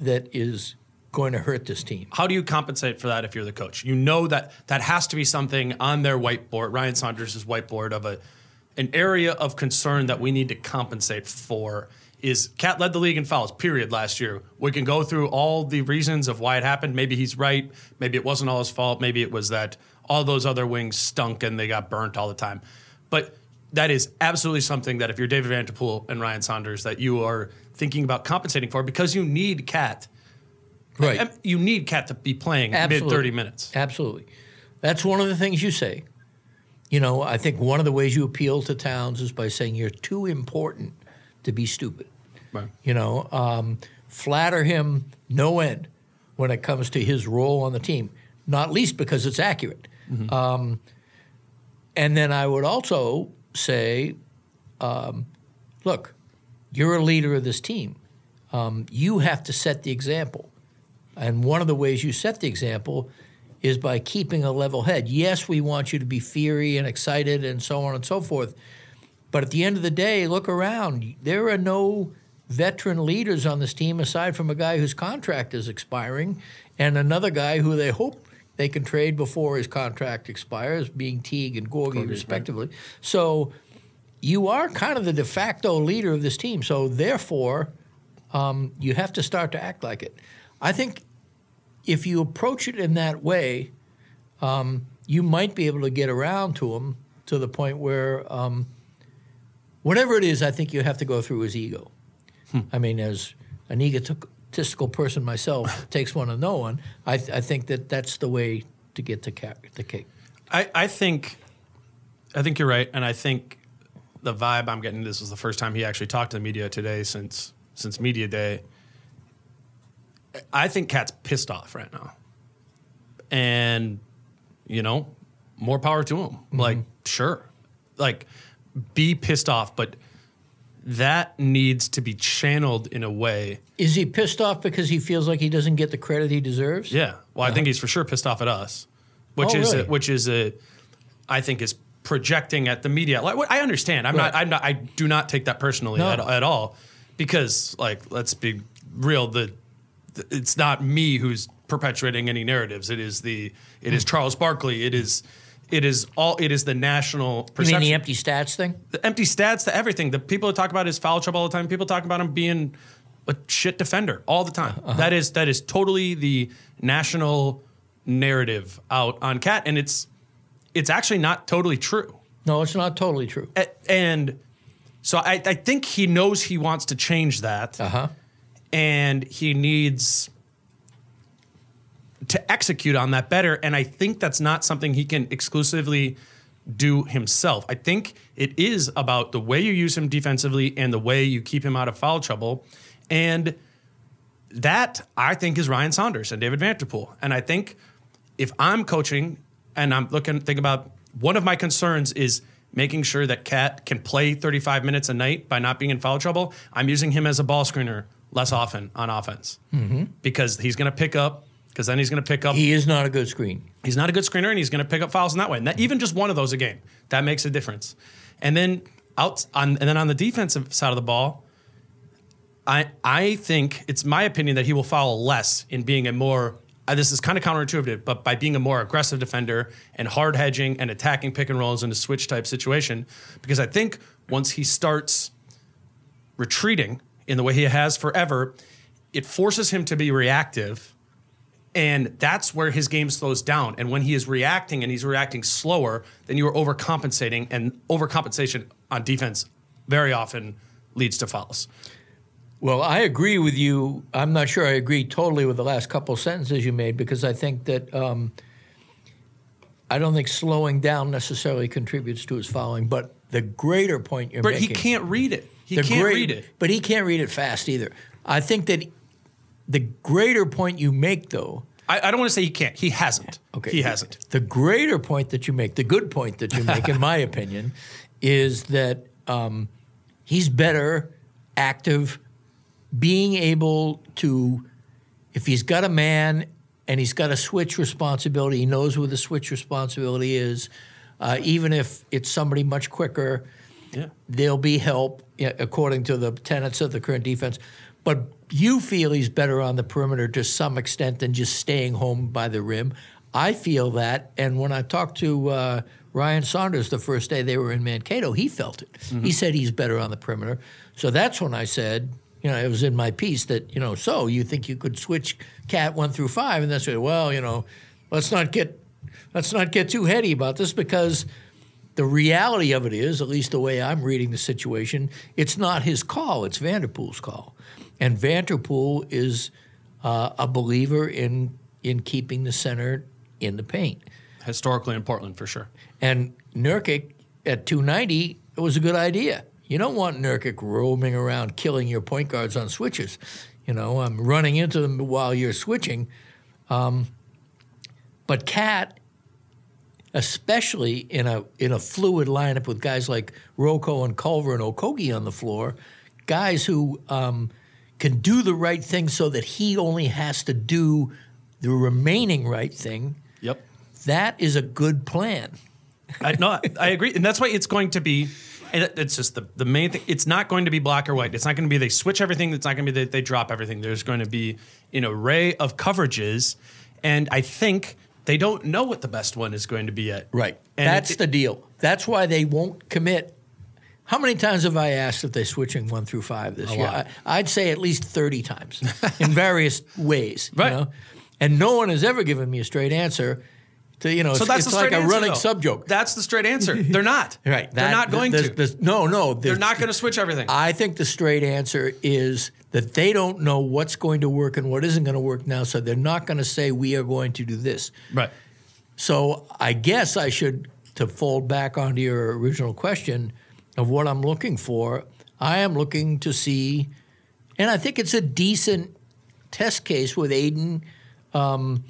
that is going to hurt this team. how do you compensate for that if you're the coach? You know that that has to be something on their whiteboard, Ryan Saunders' whiteboard of a an area of concern that we need to compensate for. Is KAT led the league in fouls, period, last year. We can go through all the reasons of why it happened. Maybe he's right. Maybe it wasn't all his fault. Maybe it was that all those other wings stunk and they got burnt all the time. But that is absolutely something that if you're David Vanterpool and Ryan Saunders, that you are thinking about compensating for because you need KAT. Right. You need KAT to be playing mid 30 minutes. Absolutely. That's one of the things you say. You know, I think one of the ways you appeal to Towns is by saying you're too important to be stupid. Right. You know, um, flatter him no end when it comes to his role on the team, not least because it's accurate. Um, and then I would also say, um, look, you're a leader of this team. Um, you have to set the example. And one of the ways you set the example is by keeping a level head. Yes, we want you to be fiery and excited and so on and so forth. But at the end of the day, look around. There are no veteran leaders on this team aside from a guy whose contract is expiring and another guy who they hope they can trade before his contract expires, being Teague and Gorgui, respectively. So you are kind of the de facto leader of this team. So therefore, um, you have to start to act like it. I think if you approach it in that way, um, you might be able to get around to him to the point where um, whatever it is, I think you have to go through his ego. I mean, as an egotistical person myself, takes one to know one. I, I think that that's the way to get to ca- the cake. I, I think I think you're right, and I think the vibe I'm getting. This was the first time he actually talked to the media today since since media day. I think KAT's pissed off right now, and you know, more power to him. Mm-hmm. Like, sure, like be pissed off, but that needs to be channeled in a way. Is he pissed off because he feels like he doesn't get the credit he deserves? Yeah, well, I think uh-huh. he's for sure pissed off at us, which Oh, is really? a, which is a, I think is projecting at the media. Like, I understand. I'm not. I'm not. I do not take that personally No. at, at all, because like, let's be real. The it's not me who's perpetuating any narratives. It is the. It Hmm. Charles Barkley. It is. It is all. It is the national You mean the empty stats thing? the empty stats, the everything. The people that talk about his foul trouble all the time. People talk about him being a shit defender all the time. Uh-huh. That is that is totally the national narrative out on KAT, and it's it's actually not totally true. No, it's not totally true. A- And so I, I think he knows he wants to change that, Uh huh. And he needs to execute on that better. And I think that's not something he can exclusively do himself. I think it is about the way you use him defensively and the way you keep him out of foul trouble. And that I think is Ryan Saunders and David Vanterpool. And I think if I'm coaching and I'm looking think about one of my concerns is making sure that KAT can play 35 minutes a night by not being in foul trouble. I'm using him as a ball screener less often on offense because he's going to pick up because then he's going to pick up He is not a good screen. He's not a good screener, and he's going to pick up fouls in that way. And that, even just one of those a game, that makes a difference. And then out on, and then on the defensive side of the ball, I I think it's my opinion that he will foul less in being a more. Uh, this is kind of counterintuitive, but by being a more aggressive defender and hard hedging and attacking pick and rolls in a switch type situation, because I think once he starts retreating in the way he has forever, it forces him to be reactive and that's where his game slows down. And when he is reacting and he's reacting slower, then you are overcompensating, and overcompensation on defense very often leads to fouls. Well, I agree with you. I'm not sure I agree totally with the last couple sentences you made because I think that um, I don't think slowing down necessarily contributes to his fouling. But the greater point you're But making, But he can't read it. He the can't great- read it. But he can't read it fast either. I think that the greater point you make, though, I, I don't want to say he can't. He hasn't. Okay. He hasn't. The greater point that you make, the good point that you make, in my opinion, is that um, he's better, active, being able to, if he's got a man and he's got a switch responsibility, he knows where the switch responsibility is. Uh, even if it's somebody much quicker, Yeah. there'll be help according to the tenets of the current defense. But you feel he's better on the perimeter to some extent than just staying home by the rim. I feel that, and when I talked to uh, Ryan Saunders the first day they were in Mankato, he felt it. He said he's better on the perimeter. So that's when I said, you know, it was in my piece that you know, so you think you could switch KAT one through five, and that's well, you know, let's not get let's not get too heady about this because the reality of it is, at least the way I'm reading the situation, it's not his call, it's Vanterpool's call. And Vanterpool is uh, a believer in in keeping the center in the paint. Historically in Portland, for sure. And Nurkic at 290, it was a good idea. You don't want Nurkic roaming around killing your point guards on switches. You know, I'm running into them while you're switching. Um, but KAT, especially in a in a fluid lineup with guys like Rocco and Culver and Okogie on the floor, guys who um, can do the right thing so that he only has to do the remaining right thing. Yep. That is a good plan. I, no, I agree, and that's why it's going to be. And it's just the, the main thing. It's not going to be black or white. It's not going to be they switch everything. It's not going to be they, they drop everything. There's going to be an array of coverages, and I think they don't know what the best one is going to be yet. Right. And That's it- the deal. That's why they won't commit How many times have I asked if they're switching one through five this year? lot. I, I'd say at least 30 times in various ways. Right. You know? And no one has ever given me a straight answer. To, you know, So it's, that's it's the like a running sub joke. That's the straight answer. They're not. Right. They're not going to. there's- no, no. They're not going to switch everything. I think the straight answer is that they don't know what's going to work and what isn't going to work now, so they're not going to say we are going to do this. right. So I guess I should to fold back onto your original question of what I'm looking for. I am looking to see, and I think it's a decent test case with Ayton um,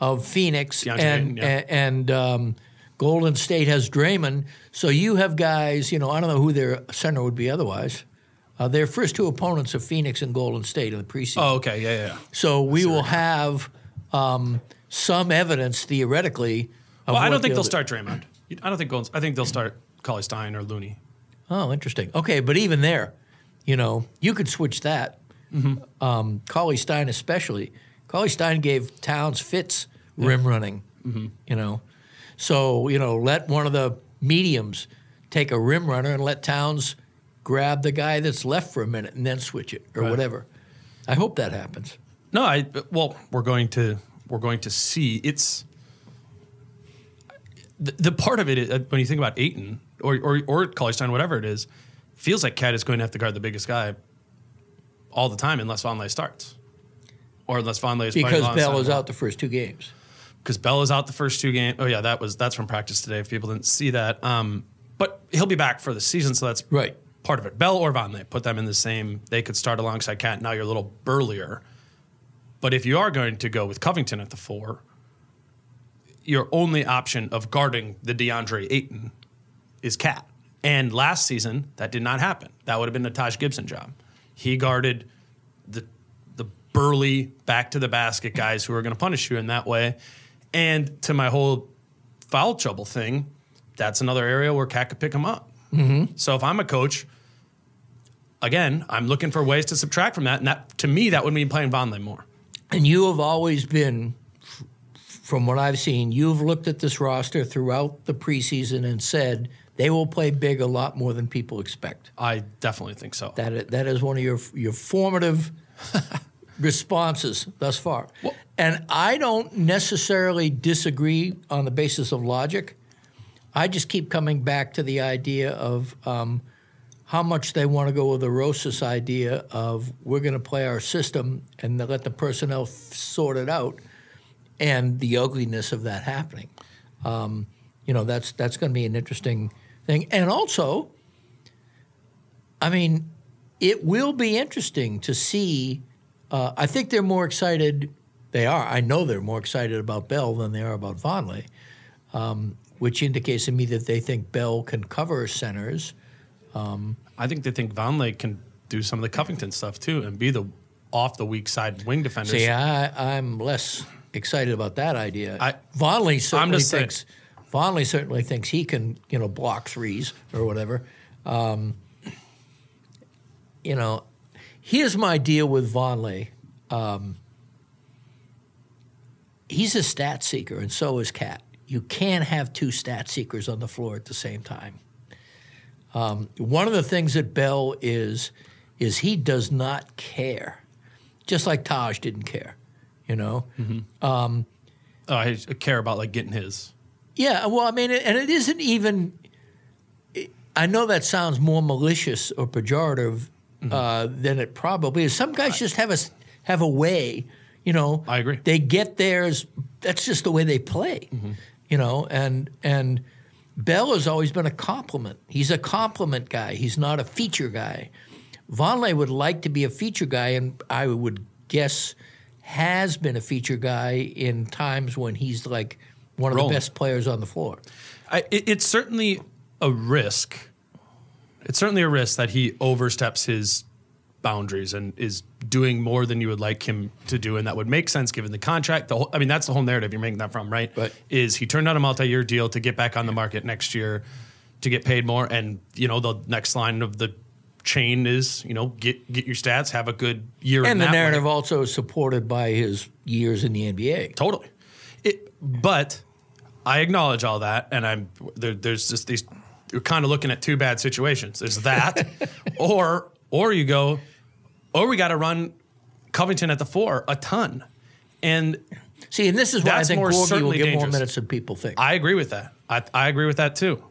of Phoenix DeAndre and Ayton, yeah. and um, Golden State has Draymond. So you have guys, you know, I don't know who their center would be otherwise. Uh, their first two opponents are Phoenix and Golden State in the preseason. Oh, okay. Yeah, yeah. yeah. So we will have um, some evidence theoretically. Of Well, I don't think the they'll start Draymond. I don't think Golden. I think they'll start Cauley Stein or Looney. Oh, interesting. Okay, but even there, you know, you could switch that. Mm-hmm. Um, Cauley Stein, especially. Cauley Stein gave Towns fits rim running. Mm-hmm. You know, so you know, let one of the mediums take a rim runner and let Towns grab the guy that's left for a minute and then switch it or Right. whatever. I hope that happens. No, I well, we're going to we're going to see. It's the, the part of it is, uh, when you think about Ayton or or or Stein, whatever it is, feels like KAT is going to have to guard the biggest guy all the time unless Vonleh starts, or unless Vonleh is Because Bell is out the first two games. because Bell is out the first two games. Oh yeah, that was that's from practice today. If people didn't see that, um, but he'll be back for the season, so that's Right. Part of it. Bell or Vonleh, put them in the same. They could start alongside KAT. Now you're a little burlier, but if you are going to go with Covington at the four, your only option of guarding the DeAndre Ayton is KAT. And last season that did not happen. That would have been the Taj Gibson job. He guarded the the burly back to the basket guys who are going to punish you in that way. And to my whole foul trouble thing, that's another area where KAT could pick him up. Mm-hmm. So if I'm a coach, again, I'm looking for ways to subtract from that, and that to me that would mean playing Vonleh more. And you have always been, from what I've seen, you've looked at this roster throughout the preseason and said they will play big a lot more than people expect. I definitely think so. That that is one of your your formative responses thus far. and I don't necessarily disagree on the basis of logic. I just keep coming back to the idea of um, how much they want to go with the Rosas idea of we're going to play our system and let the personnel f- sort it out, and the ugliness of that happening. Um, you know, that's that's going to be an interesting thing, and also, I mean, it will be interesting to see. Uh, I think they're more excited. They are. I know they're more excited about Bell than they are about Vonleh, um, which indicates to me that they think Bell can cover centers. I think they think Vonleh can do some of the Covington stuff too and be the off the weak side wing defender. See, I, I'm less excited about that idea. I- Vonleh certainly just saying- thinks Vonleh certainly thinks he can, you know, block threes or whatever. Um, you know, here's my deal with Vonleh. Um, he's a stat seeker, and so is KAT. You can't have two stat seekers on the floor at the same time. Um, one of the things that Bell is is he does not care, just like Taj didn't care. You know, oh, I care about like getting his. Yeah, well, I mean, and it isn't even. I know that sounds more malicious or pejorative Mm-hmm. uh, than it probably is. Some guys just have a have a way, you know. I agree. They get theirs. That's just the way they play, Mm-hmm. You know. And and Bell has always been a compliment. He's a compliment guy. He's not a feature guy. Vonleh would like to be a feature guy, and I would guess has been a feature guy in times when he's like one of Rolling. the best players on the floor. I, it, it's certainly a risk. It's certainly a risk that he oversteps his boundaries and is doing more than you would like him to do, and that would make sense given the contract. The whole, I mean, that's the whole narrative you're making that from, right? Right. Is he turned out a multi-year deal to get back on the market next year to get paid more, and you know the next line of the chain is you know get get your stats, have a good year, And the that way. narrative also is supported by his years in the NBA. Totally. It, but I acknowledge all that, and I'm there, there's just these you're kind of looking at two bad situations. There's that, or or you go, or we got to run Covington at the four a ton, and See, and this is why I think Gorgui will get more minutes than people think. I agree with that. I, I agree with that too.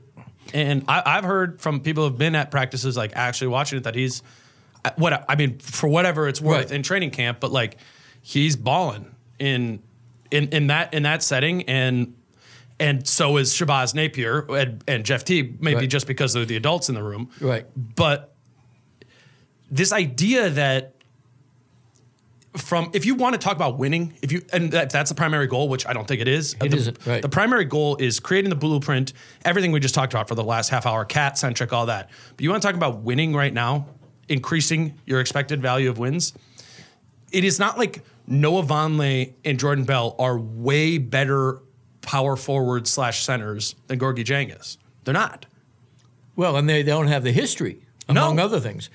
And I, I've heard from people who've been at practices, like actually watching it, that he's what I mean for whatever it's worth Right. in training camp, but like he's balling in in in that in that setting, and and so is Shabazz Napier and, and Jeff T. Maybe Right. just because they're the adults in the room, Right. But this idea that from if you want to talk about winning, if you and that, that's the primary goal, which I don't think it is. It the, isn't, right. The primary goal is creating the blueprint, everything we just talked about for the last half hour, KAT centric, all that. But you want to talk about winning right now, increasing your expected value of wins. It is not like Noah Vonleh and Jordan Bell are way better power forward slash centers than Gorgui Dieng is. They're not. well, and they don't have the history, No. among other things.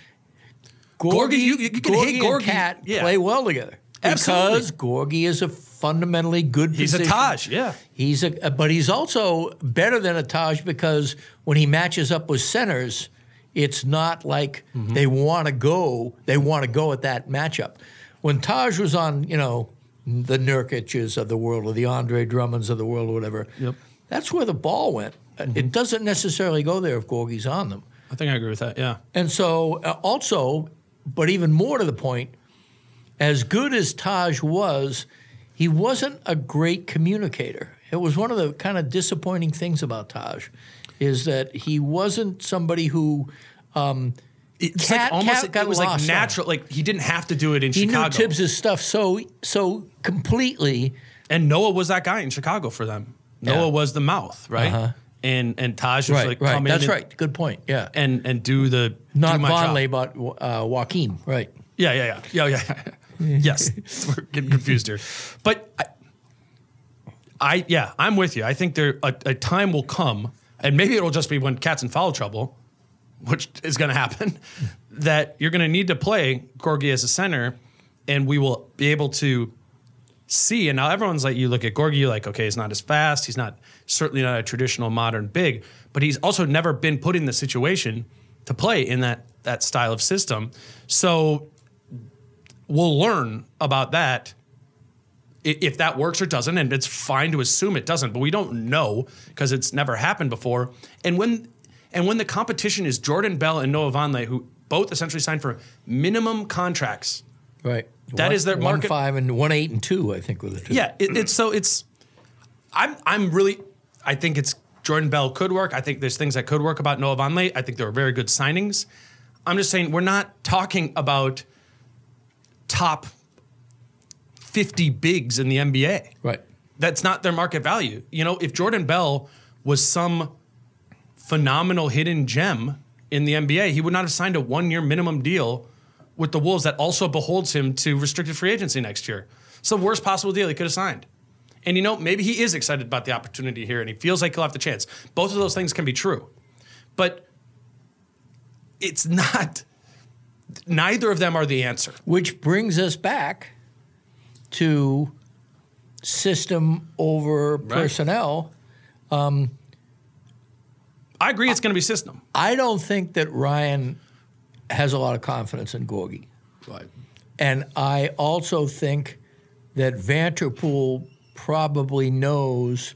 Gorgui, you- you can hate and Gorgui, KAT yeah. play well together Absolutely. because Gorgui is a fundamentally good. He's a. Taj, yeah. He's a, but he's also better than a Taj because when he matches up with centers, it's not like Mm-hmm. they want to go. They want to go at that matchup. When Taj was on, you know, the Nurkic's of the world or the Andre Drummonds of the world or whatever, Yep. that's where the ball went. Mm-hmm. It doesn't necessarily go there if Gorgui's on them. I think I agree with that. Yeah. And so, uh, also, but even more to the point, as good as Taj was, he wasn't a great communicator. It was one of the kind of disappointing things about Taj, is that he wasn't somebody who It's KAT- like almost KAT it was like natural. Like he didn't have to do it in he Chicago. knew Thibs' stuff so so completely. and Noah was that guy in Chicago for them. Noah Yeah. was the mouth, right? Uh-huh. And and Taj was Right, like right. come in That's right. Good point. Yeah, and and do the not do. Vonleh, but uh, Joakim. Right. Yeah, yeah, yeah, yeah, yeah. yes, we're getting confused here, but I, I, yeah, I'm with you. I think there a, a time will come, and maybe it'll just be when KAT's in foul trouble, which is going to happen, that you're going to need to play Gorgui as a center, and we will be able to see. And now everyone's like, you look at Gorgui, you're like, okay, he's not as fast. He's not certainly not a traditional modern big, but he's also never been put in the situation to play in that that style of system. So we'll learn about that if that works or doesn't, and it's fine to assume it doesn't, but we don't know because it's never happened before. And when and when the competition is Jordan Bell and Noah Vonleh, who both essentially signed for minimum contracts. Right. That one, is their one five and one eight and two. I think the two. Yeah, it, it's so it's. I'm I'm really. I think it's Jordan Bell could work. I think there's things that could work about Noah Vonleh. I think they were very good signings. I'm just saying we're not talking about top 50 bigs in the NBA. Right. That's not their market value. You know, if Jordan Bell was some phenomenal hidden gem in the NBA, he would not have signed a one year minimum deal with the Wolves that also beholds him to restricted free agency next year. It's the worst possible deal he could have signed. And you know, maybe he is excited about the opportunity here and he feels like he'll have the chance. Both of those things can be true. But it's not, neither of them are the answer. Which brings us back to system over personnel. Um, I agree it's going to be system. I don't think that Ryan has a lot of confidence in Gorgui. Right. And I also think that Vanterpool probably knows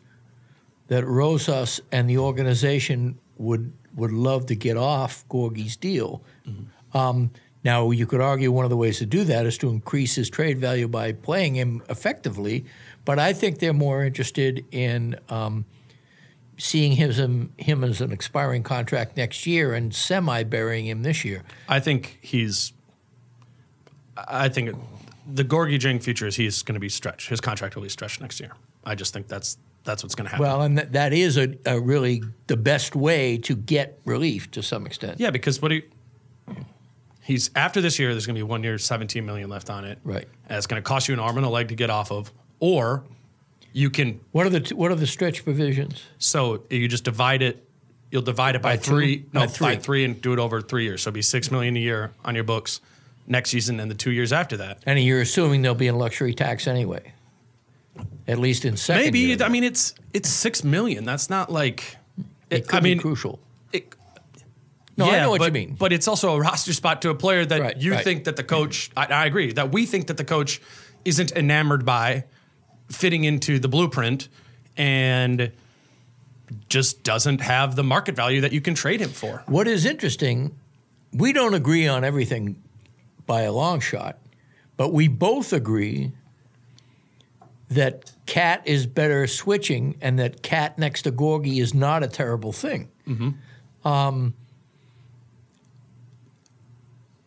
that Rosas and the organization would would love to get off Gorgui's deal. Um, now, you could argue one of the ways to do that is to increase his trade value by playing him effectively, but I think they're more interested in um, seeing him, um, him as an expiring contract next year and semi burying him this year. I think he's. I think the Gorgui Dieng future is he's going to be stretched. His contract will be stretched next year. I just think that's that's what's going to happen. Well, and that, that is a, a really the best way to get relief to some extent. yeah, because what he he's after this year, there's going to be one year, 17 million left on it. Right. and it's going to cost you an arm and a leg to get off of, or you can. What are the t- what are the stretch provisions? So you just divide it. You'll divide it by, By two? three, no, By by three. three, and do it over three years. So it'll be six million a year on your books next season and the two years after that. And you're assuming there'll be a luxury tax anyway, at least in second. Maybe year. I mean it's it's six million. That's not like it could I mean be crucial. it, No, I know what but, you mean. But it's also a roster spot to a player that Right, you right. think that the coach. I, I agree that we think that the coach isn't enamored by fitting into the blueprint and just doesn't have the market value that you can trade him for. What is interesting, we don't agree on everything by a long shot, but we both agree that KAT is better switching and that KAT next to Gorgui is not a terrible thing. Um,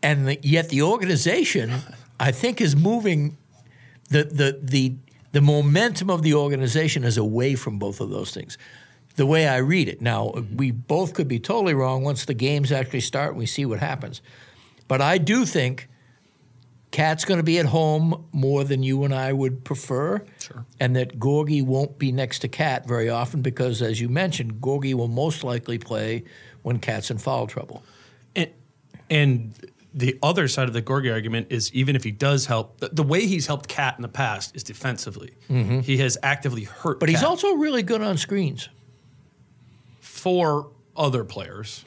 and the, yet the organization, I think, is moving the, the, the, the momentum of the organization is away from both of those things. The way I read it. Now, we both could be totally wrong once the games actually start and we see what happens. But I do think KAT's going to be at home more than you and I would prefer. Sure. And that Gorgui won't be next to KAT very often because, as you mentioned, Gorgui will most likely play when KAT's in foul trouble. And, and the other side of the Gorgui argument is even if he does help, the, the way he's helped KAT in the past is defensively. He has actively hurt. Mm-hmm. But he's also really good on screens. for other players.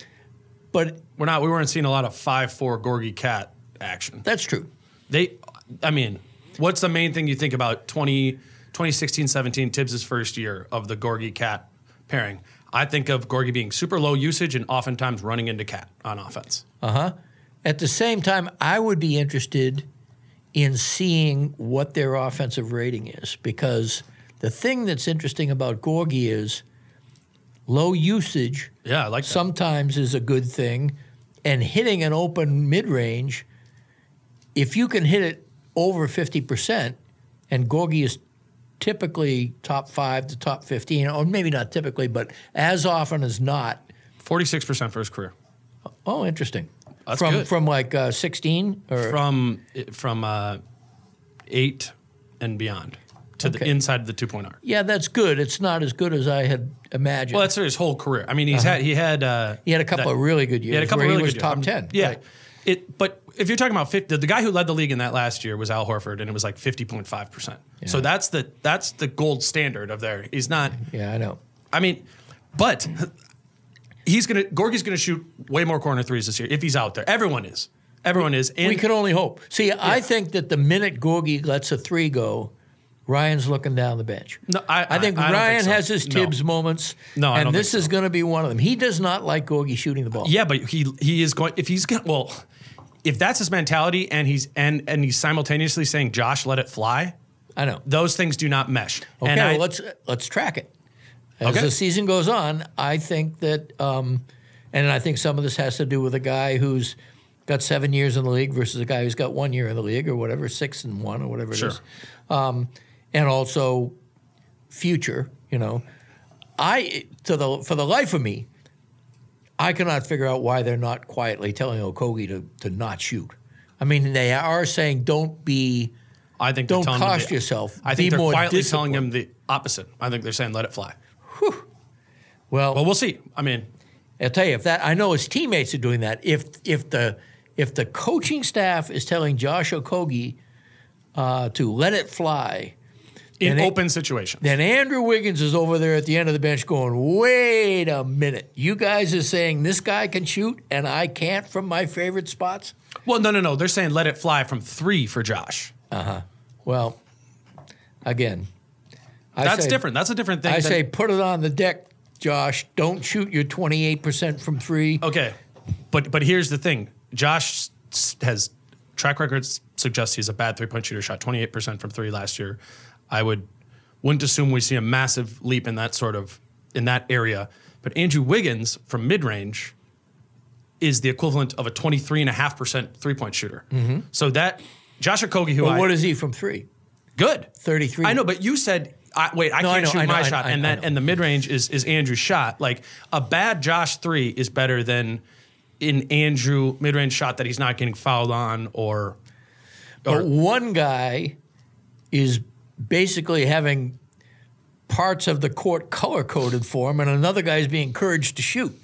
But We're not. We weren't seeing a lot of five four Gorgui KAT action. that's true. They, I mean, what's the main thing you think about 20, 2016 17, Thibs' first year of the Gorgui KAT pairing? I think of Gorgui being super low usage and oftentimes running into Cat on offense. At the same time, I would be interested in seeing what their offensive rating is because the thing that's interesting about Gorgui is low usage Yeah, I like that. sometimes is a good thing, and hitting an open mid range, if you can hit it over 50%, and Gorgui is typically top five to top 15, or maybe not typically, but as often as not. 46% for his career. Oh, interesting. That's from good. from like uh, 16 or From, from uh, eight and beyond to the inside of the two point arc. yeah, that's good. It's not as good as I had imagined. Well, that's his whole career. I mean, he's had, he had, uh, he had a couple that- of really good years He had a couple where really he was good top years. 10. Yeah. right. It, but if you're talking about 50, the guy who led the league in that last year was Al Horford, and it was like 50.5 percent. So that's the that's the gold standard of there. He's not. Yeah, I know. I mean, but he's gonna Gorgui's gonna shoot way more corner threes this year if he's out there. Everyone is. Everyone is. And we can only hope. See, I think that the minute Gorgui lets a three go, Ryan's looking down the bench. No, I- I think I- I Ryan think so. has his No. Thibs moments. No, I and this think is going to be one of them. He does not like Gorgui shooting the ball. Yeah, but he he is going if he's going well, if that's his mentality and he's and and he's simultaneously saying Josh let it fly, I know. those things do not mesh. Okay, well, let's let's track it. As Okay. the season goes on, I think that, um, and I think some of this has to do with a guy who's got seven years in the league versus a guy who's got one year in the league or whatever, six and one or whatever it Sure. is, um, and also future. You know, I to the for the life of me, I cannot figure out why they're not quietly telling Okogie to to not shoot. I mean, they are saying don't be. I think Don't cost the- yourself. I think they're more quietly telling him the opposite. I think they're saying let it fly. Well, Well, we'll see. I mean, I'll tell you if that I know his teammates are doing that. If if the if the coaching staff is telling Josh Okogie uh, to let it fly, in And it- open situations. then Andrew Wiggins is over there at the end of the bench going, "Wait a minute, you guys are saying this guy can shoot and I can't from my favorite spots." well, no, no, no. They're saying let it fly from three for Josh. Uh huh. Well, again, I That's say- different. That's a different thing. I than- say put it on the deck, Josh. Don't shoot your twenty eight percent from three. okay, but but here's the thing. Josh has track records suggests he's a bad three point shooter. Shot 28 percent from three last year. I would wouldn't assume we see a massive leap in that sort of in that area. But Andrew Wiggins from mid range is the equivalent of a 23.5% three point shooter. Mm-hmm. So that Josh Okogie, who But I what is he from three? good 33. I know, but you said I, wait, I No, can't know, shoot I know, my I shot, I and that and the mid range is is Andrew's shot. Like a bad Josh three is better than an Andrew mid range shot that he's not getting fouled on or. or But one guy is basically having parts of the court color coded for him, and another guy is being encouraged to shoot.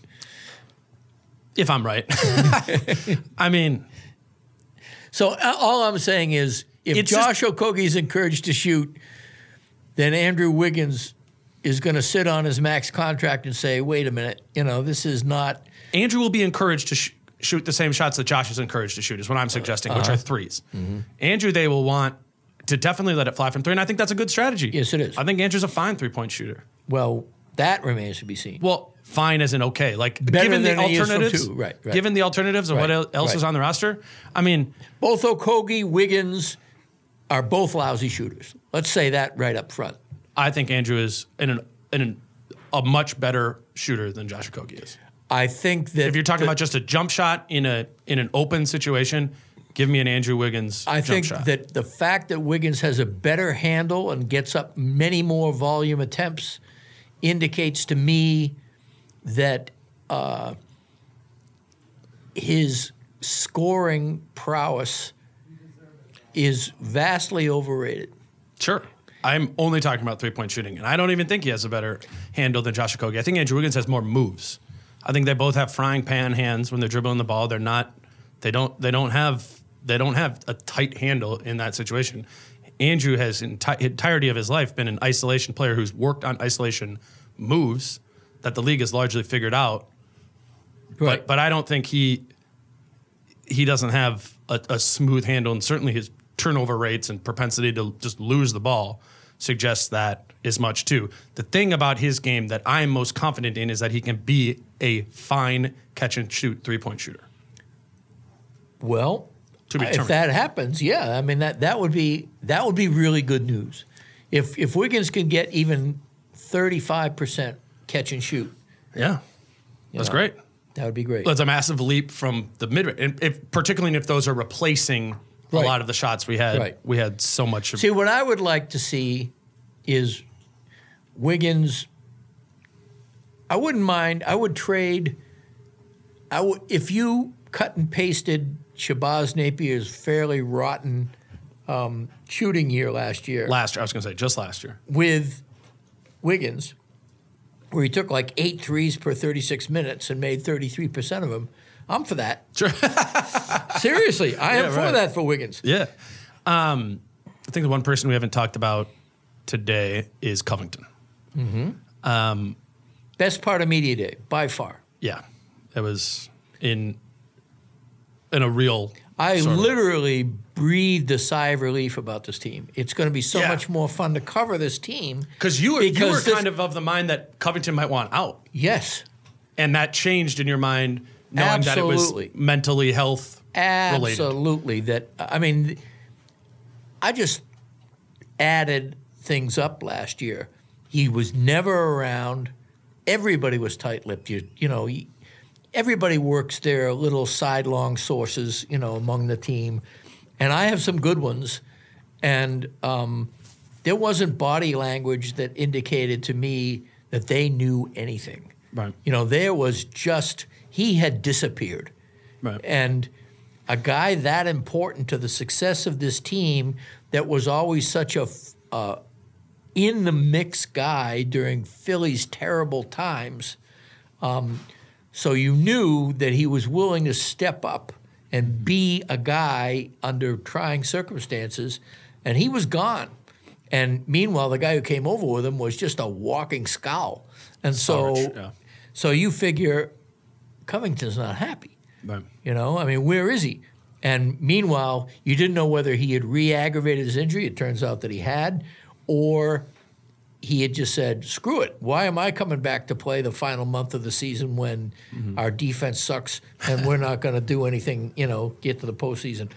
if I'm right, I mean, So uh, all I'm saying is, if Josh Okogie is encouraged to shoot, then Andrew Wiggins is going to sit on his max contract and say, "Wait a minute, you know, this is not." Andrew will be encouraged to sh- shoot the same shots that Josh is encouraged to shoot, is what I'm suggesting, which Uh-huh. are 3s Mm-hmm. Andrew, they will want to definitely let it fly from three, and I think that's a good strategy. Yes, it is. I think Andrew's a fine three point shooter. Well, that remains to be seen. Well, fine as in okay. Like Better given the alternatives, two. Right, right. given the alternatives of what Right, el- else right. is on the roster, I mean, both Okogie, Wiggins are both lousy shooters. Let's say that right up front. I think Andrew is in an in an, a much better shooter than Josh Okogie is. I think that If you're talking the- about just a jump shot in a in an open situation, give me an Andrew Wiggins I think shot. that the fact that Wiggins has a better handle and gets up many more volume attempts indicates to me that uh, his scoring prowess is vastly overrated. Sure. I'm only talking about three point shooting, and I don't even think he has a better handle than Josh Okogie. I think Andrew Wiggins has more moves. I think they both have frying pan hands when they're dribbling the ball. They're not. They don't. They don't have. They don't have a tight handle in that situation. Andrew has enti- entirety of his life been an isolation player who's worked on isolation moves that the league has largely figured out. But but I don't think he he doesn't have a, a smooth handle, and certainly his turnover rates and propensity to just lose the ball suggests that as much too. The thing about his game that I'm most confident in is that he can be a fine catch and shoot three point shooter. Well, if that happens, yeah, I mean that that would be that would be really good news. If if Wiggins can get even thirty five percent catch and shoot, Yeah, that's know, great. that would be great. That's a massive leap from the mid, and if, particularly if those are replacing Right. a lot of the shots we had. Right. We had so much. Of, See, what I would like to see is Wiggins. I wouldn't mind. I would trade. I would if you cut and pasted Shabazz Napier's fairly rotten um, shooting year last year last year, I was going to say just last year. with Wiggins, where he took like eight threes per 36 minutes and made 33% of them. I'm for that. Sure. Seriously, I am Yeah, for that for Wiggins. Yeah. Um, I think the one person we haven't talked about today is Covington. Best part of media day by far. Yeah, it was in in a real. I sort of- literally breathed a sigh of relief about this team. It's going to be so Yeah. much more fun to cover this team. because you were you were kind of of the mind that Covington might want out, Yes, and that changed in your mind, knowing that it was mentally health related. absolutely. That I mean, I just added things up last year. He was never around. Everybody was tight-lipped. You, you know, everybody works their little sidelong sources, you know, among the team, and I have some good ones. And um, there wasn't body language that indicated to me that they knew anything. Right. You know, there was just he had disappeared. Right. And a guy that important to the success of this team that was always such a uh, in the mix guy during Philly's terrible times. Um, so you knew that he was willing to step up and be a guy under trying circumstances, and he was gone. And meanwhile, the guy who came over with him was just a walking scowl. And so, yeah. so you figure Covington's not happy. Right. You know, I mean, where is he? And meanwhile, you didn't know whether he had re-aggravated his injury. It turns out that he had, or he had just said, "Screw it! Why am I coming back to play the final month of the season when mm-hmm. our defense sucks and we're not going to do anything? You know, get to the postseason."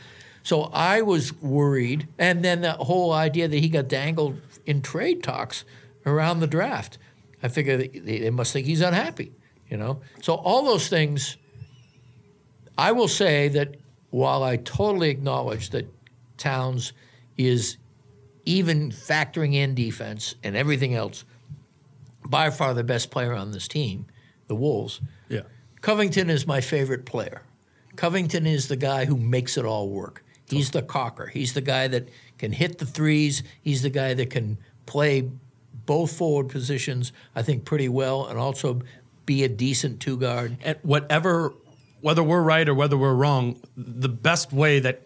So I was worried, and then the whole idea that he got dangled in trade talks around the draft. I figure they, they must think he's unhappy. You know, so all those things. I will say that while I totally acknowledge that Towns is even factoring in defense and everything else, by far the best player on this team, the Wolves. Yeah. Covington is my favorite player. Covington is the guy who makes it all work. He's the cocker. He's the guy that can hit the threes. He's the guy that can play both forward positions, I think, pretty well, and also be a decent two guard. And whatever, whether we're right or whether we're wrong, the best way that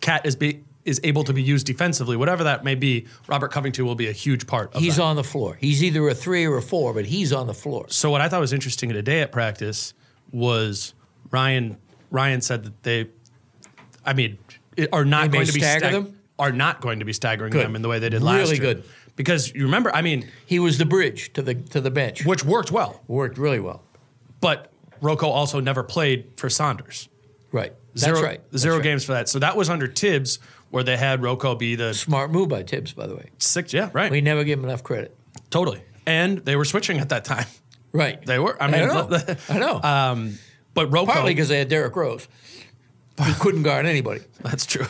KAT is be is able to be used defensively, whatever that may be, Robert Covington will be a huge part of it. He's that. on the floor. He's either a three or a four, but he's on the floor. So what I thought was interesting today at practice was Ryan. Ryan said that they, I mean, are not They going to be stagger stag- them? Are not going to be staggering Good. them in the way they did last Really year. good. Because you remember, I mean, He was the bridge to the to the bench. which worked well, Worked really well. but Rocco also never played for Saunders. Right. That's Zero, right. That's Zero right. games for that. So that was under Thibs, where they had Rocco be the Smart move by Thibs, by the way. six. Yeah, right. We never give him enough credit. totally. And they were switching at that time. Right. They were. I mean, I know. I know. Um, but Rocco. Partly because they had Derrick Rose, who couldn't guard anybody. That's true.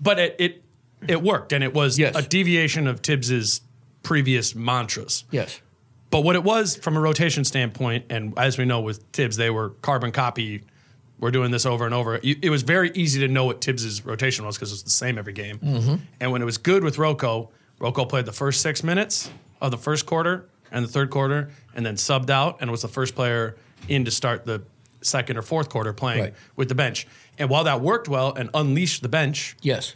But it it, it worked, and it was Yes. a deviation of Thibs's previous mantras. Yes. But what it was from a rotation standpoint, and as we know with Thibs, they were carbon copy. We're doing this over and over. It was very easy to know what Thibs's rotation was because it was the same every game. Mm-hmm. And when it was good with RoCo, RoCo played the first six minutes of the first quarter and the third quarter, and then subbed out and was the first player in to start the second or fourth quarter playing Right. with the bench. And while that worked well and unleashed the bench, Yes.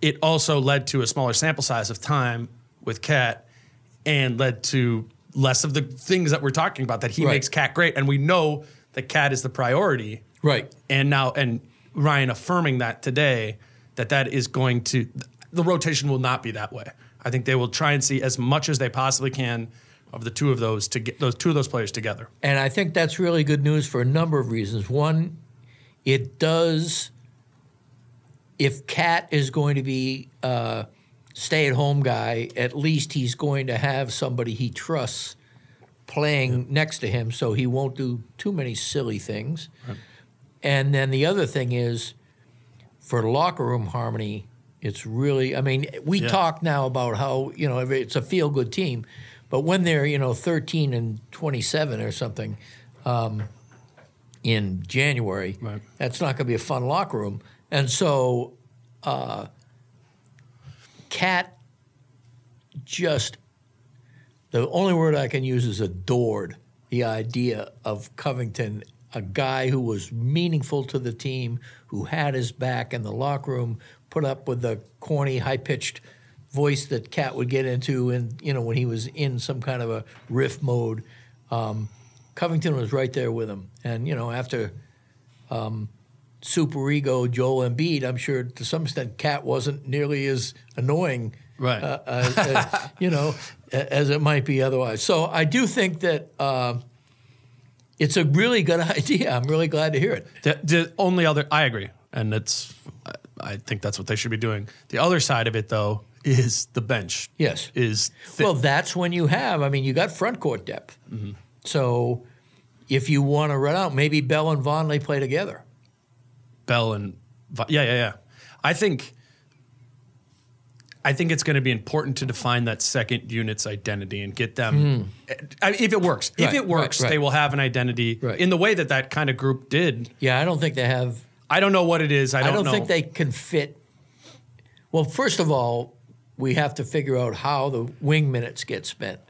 It also led to a smaller sample size of time with KAT and led to less of the things that we're talking about that he Right. makes KAT great. And we know that KAT is the priority. Right. And now, and Ryan affirming that today, that that is going to, the rotation will not be that way. I think they will try and see as much as they possibly can of the two of those to get those two of those players together. And I think that's really good news for a number of reasons. One, it does, if KAT is going to be a stay at home guy, at least he's going to have somebody he trusts playing next to him so he won't do too many silly things. And then the other thing is for locker room harmony, it's really, I mean, we Yeah. talk now about how, you know, it's a feel good team, but when they're, you know, 13 and 27 or something um, in January, Right. that's not going to be a fun locker room. And so, uh, KAT just, the only word I can use is adored the idea of Covington, a guy who was meaningful to the team, who had his back in the locker room, put up with the corny, high pitched voice that KAT would get into, and you know when he was in some kind of a riff mode. Um, Covington was right there with him, and you know after um, super ego Joel Embiid, I'm sure to some extent KAT wasn't nearly as annoying Right. uh, uh, uh, you know, as it might be otherwise. So I do think that uh, it's a really good idea. I'm really glad to hear it. The, the only other, I agree, and it's, I, think that's what they should be doing. The other side of it, though, is the bench. Yes. is thi- Well, that's when you have. I mean, you got front court depth. So if you want to run out, maybe Bell and Vonleh play together. Bell and yeah, yeah, yeah. I think, I think it's going to be important to define that second unit's identity and get them. Hmm. I mean, if it works, if. Right, it works, right, right. they will have an identity Right. in the way that that kind of group did. Yeah, I don't think they have. I don't know what it is. I I don't, don't, know. think they can fit. Well, first of all, we have to figure out how the wing minutes get spent.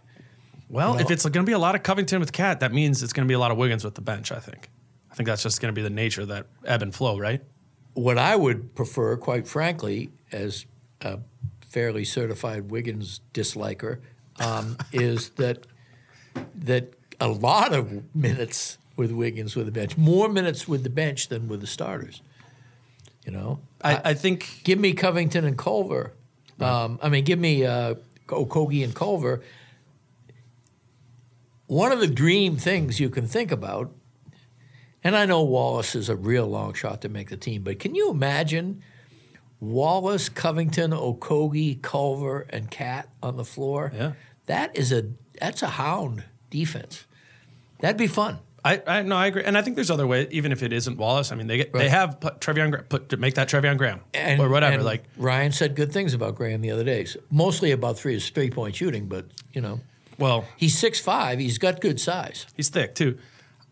Well, No. if it's going to be a lot of Covington with KAT, that means it's going to be a lot of Wiggins with the bench. I think. I think that's just going to be the nature of that ebb and flow, right? what I would prefer, quite frankly, as a fairly certified Wiggins disliker, um, is that that a lot of minutes with Wiggins with the bench, more minutes with the bench than with the starters. You know, I, I think give me Covington and Culver. Um, I mean, give me uh, Okogie and Culver. One of the dream things you can think about, and I know Wallace is a real long shot to make the team, but can you imagine Wallace, Covington, Okogie, Culver, and KAT on the floor? Yeah. that is a that's a hound defense. That'd be fun. I, I no, I agree, and I think there's other ways. Even if it isn't Wallace, I mean, they get they have put Treveon put to make that Treveon Graham and or whatever. like, Ryan said good things about Graham the other day. Mostly about three his three point shooting, but you know well, he's six five. He's got good size. he's thick too.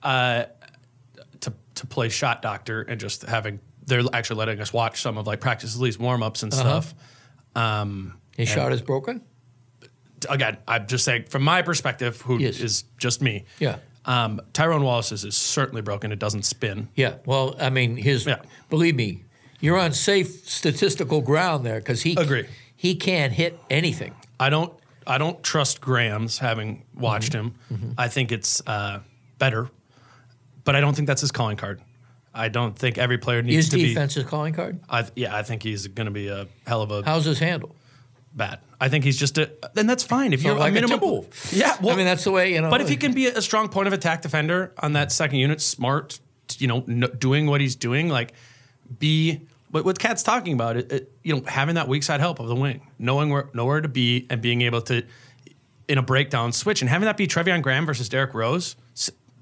Uh, to play shot doctor and just having they're actually letting us watch some of like practice at least warm ups and Uh-huh. stuff. Um, His shot is broken. again, I'm just saying from my perspective, who is Yes. just me. Yeah. Um, Tyrone Wallace's is certainly broken. It doesn't spin. Yeah. Well, I mean, his. Yeah. Believe me, you're on safe statistical ground there because he Agree. he can't hit anything. I don't I don't trust Graham's having watched him. I think it's uh, better, but I don't think that's his calling card. I don't think every player needs to be His to defense's calling card. I, yeah, I think he's going to be a hell of a How's his handle? bad. I think he's just a. Then that's fine if So you're like a a minimum. Timberwolf. yeah, well, I mean that's the way you know. But if he can be a strong point of attack defender on that second unit, smart, you know, kn- doing what he's doing, like be what what KAT's talking about, it, it, you know, having that weak side help of the wing, knowing where nowhere to be, and being able to in a breakdown switch, and having that be Treveon Graham versus Derrick Rose,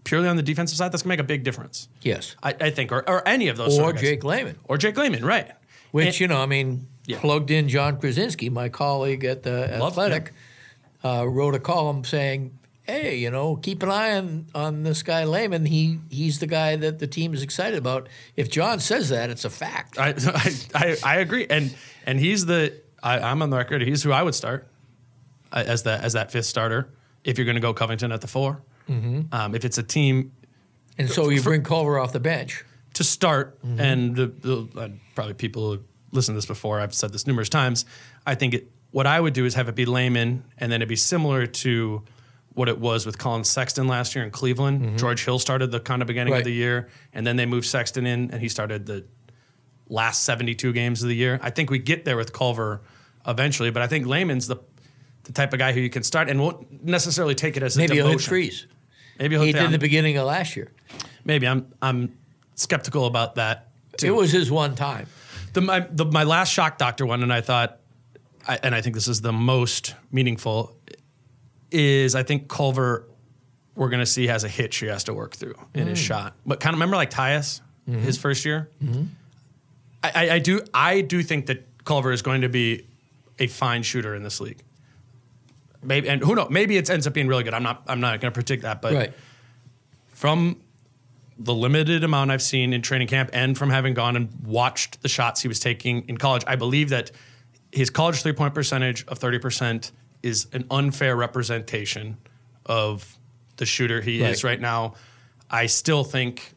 purely on the defensive side, that's gonna make a big difference. yes, I, I think, or, or any of those, or of guys. Jake Layman, or Jake Layman, right? which And- you know, I mean, Yeah. plugged in Jon Krawczynski, my colleague at the Love Athletic, uh, wrote a column saying. Hey, you know, keep an eye on, on this guy Layman. He he's the guy that the team is excited about. If John says that, it's a fact. I, I, I, agree, and and he's the I, I'm on the record. He's who I would start uh, as that as that fifth starter if you're going to go Covington at the 4 Um, if it's a team And so you bring Culver off the bench. to start, Mm-hmm. and the, the, uh, probably people who listen to this before. I've said this numerous times. I think it, what I would do is have it be Layman, and then it'd be similar to what it was with Collin Sexton last year in Cleveland. George Hill started the kind of beginning Mm-hmm. Right. of the year, and then they moved Sexton in, and he started the last 72 games of the year. I think we get there with Culver eventually, but I think Layman's the the type of guy who you can start and won't necessarily take it as a Maybe he'll hit demotion. threes. Maybe he'll He did in the beginning of last year. Maybe I'm I'm skeptical about that. Too. It was his one time. the my the, my last shock doctor one, and I thought, I, and I think this is the most meaningful, is I think Culver, we're going to see has a hitch he has to work through in his mm. shot. But kind of remember like Tyus, mm-hmm. his first year. Mm-hmm. I, I, I do I do think that Culver is going to be a fine shooter in this league. Maybe and who knows? Maybe it ends up being really good. I'm not I'm not going to predict that, but Right. from the limited amount I've seen in training camp and from having gone and watched the shots he was taking in college, I believe that his college three point percentage of 30% is an unfair representation of the shooter he is Right. right now. I still think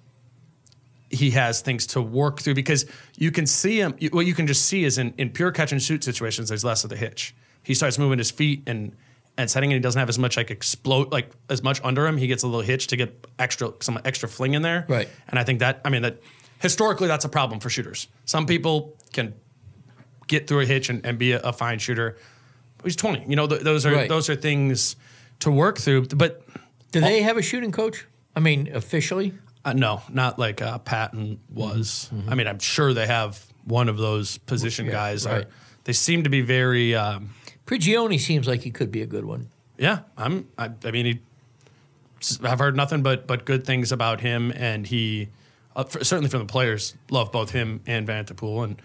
he has things to work through because you can see him. you- What you can just see is in, in pure catch and shoot situations, there's less of the hitch. He starts moving his feet and and setting, and he doesn't have as much like explode like as much under him. He gets a little hitch to get extra some extra fling in there. Right. And I think that I mean that historically that's a problem for shooters. Some people can get through a hitch and, and be a, a fine shooter. He's 20. You know, th- those are Right. those are things to work through. But Do they have a shooting coach? I mean, officially? Uh, no, not like uh, Patton was. Mm-hmm. I mean, I'm sure they have one of those position Yeah, guys. right. Are, they seem to be very. Um, Prigioni seems like he could be a good one. yeah, I'm. I, I mean, he. I've heard nothing but but good things about him, and he uh, for, certainly from the players love both him and Vanterpool, and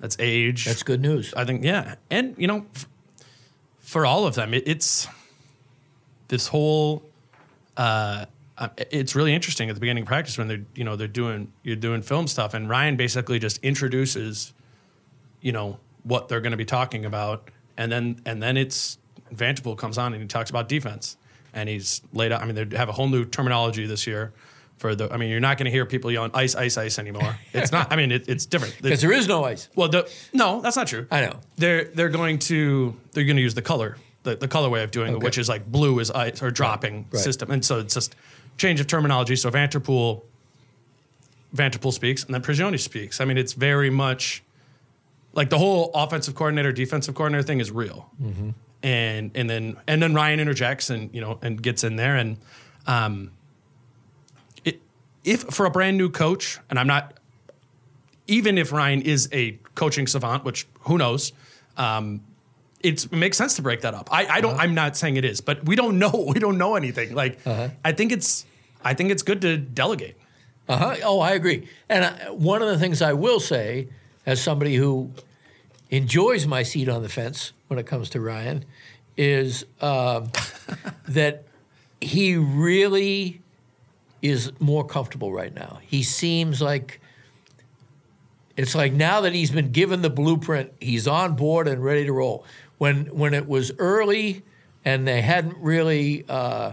that's age. That's good news. I think yeah, and you know, f- for all of them, it, it's this whole. Uh, uh, it's really interesting at the beginning of practice when they're you know they're doing you're doing film stuff, and Ryan basically just introduces, you know, what they're going to be talking about, and then and then it's Vanterpool comes on and he talks about defense, and he's laid out. I mean, they have a whole new terminology this year. For the, I mean, you're not going to hear people yelling "ice, ice, ice" anymore. It's not. I mean, it, it's different. Because there is no ice. Well, the, no, that's not true. I know. They're they're going to they're going to use the color the, the color way of doing it, which is like blue is ice or dropping right. system, and so it's just change of terminology. So Vanterpool, Vanterpool speaks, and then Prigioni speaks. I mean, it's very much like the whole offensive coordinator, defensive coordinator thing is real, Mm-hmm. and and then and then Ryan interjects and you know and gets in there and. Um, it, if for a brand new coach, and I'm not even if Ryan is a coaching savant, which who knows, um, it's, it makes sense to break that up. I, I don't. I'm not saying it is, but we don't know. We don't know anything. Like I think it's. I think it's good to delegate. Uh-huh. Oh, I agree. And I, one of the things I will say, as somebody who enjoys my seat on the fence when it comes to Ryan, is um that he really is more comfortable right now. He seems like it's like now that he's been given the blueprint, he's on board and ready to roll. When when it was early and they hadn't really uh,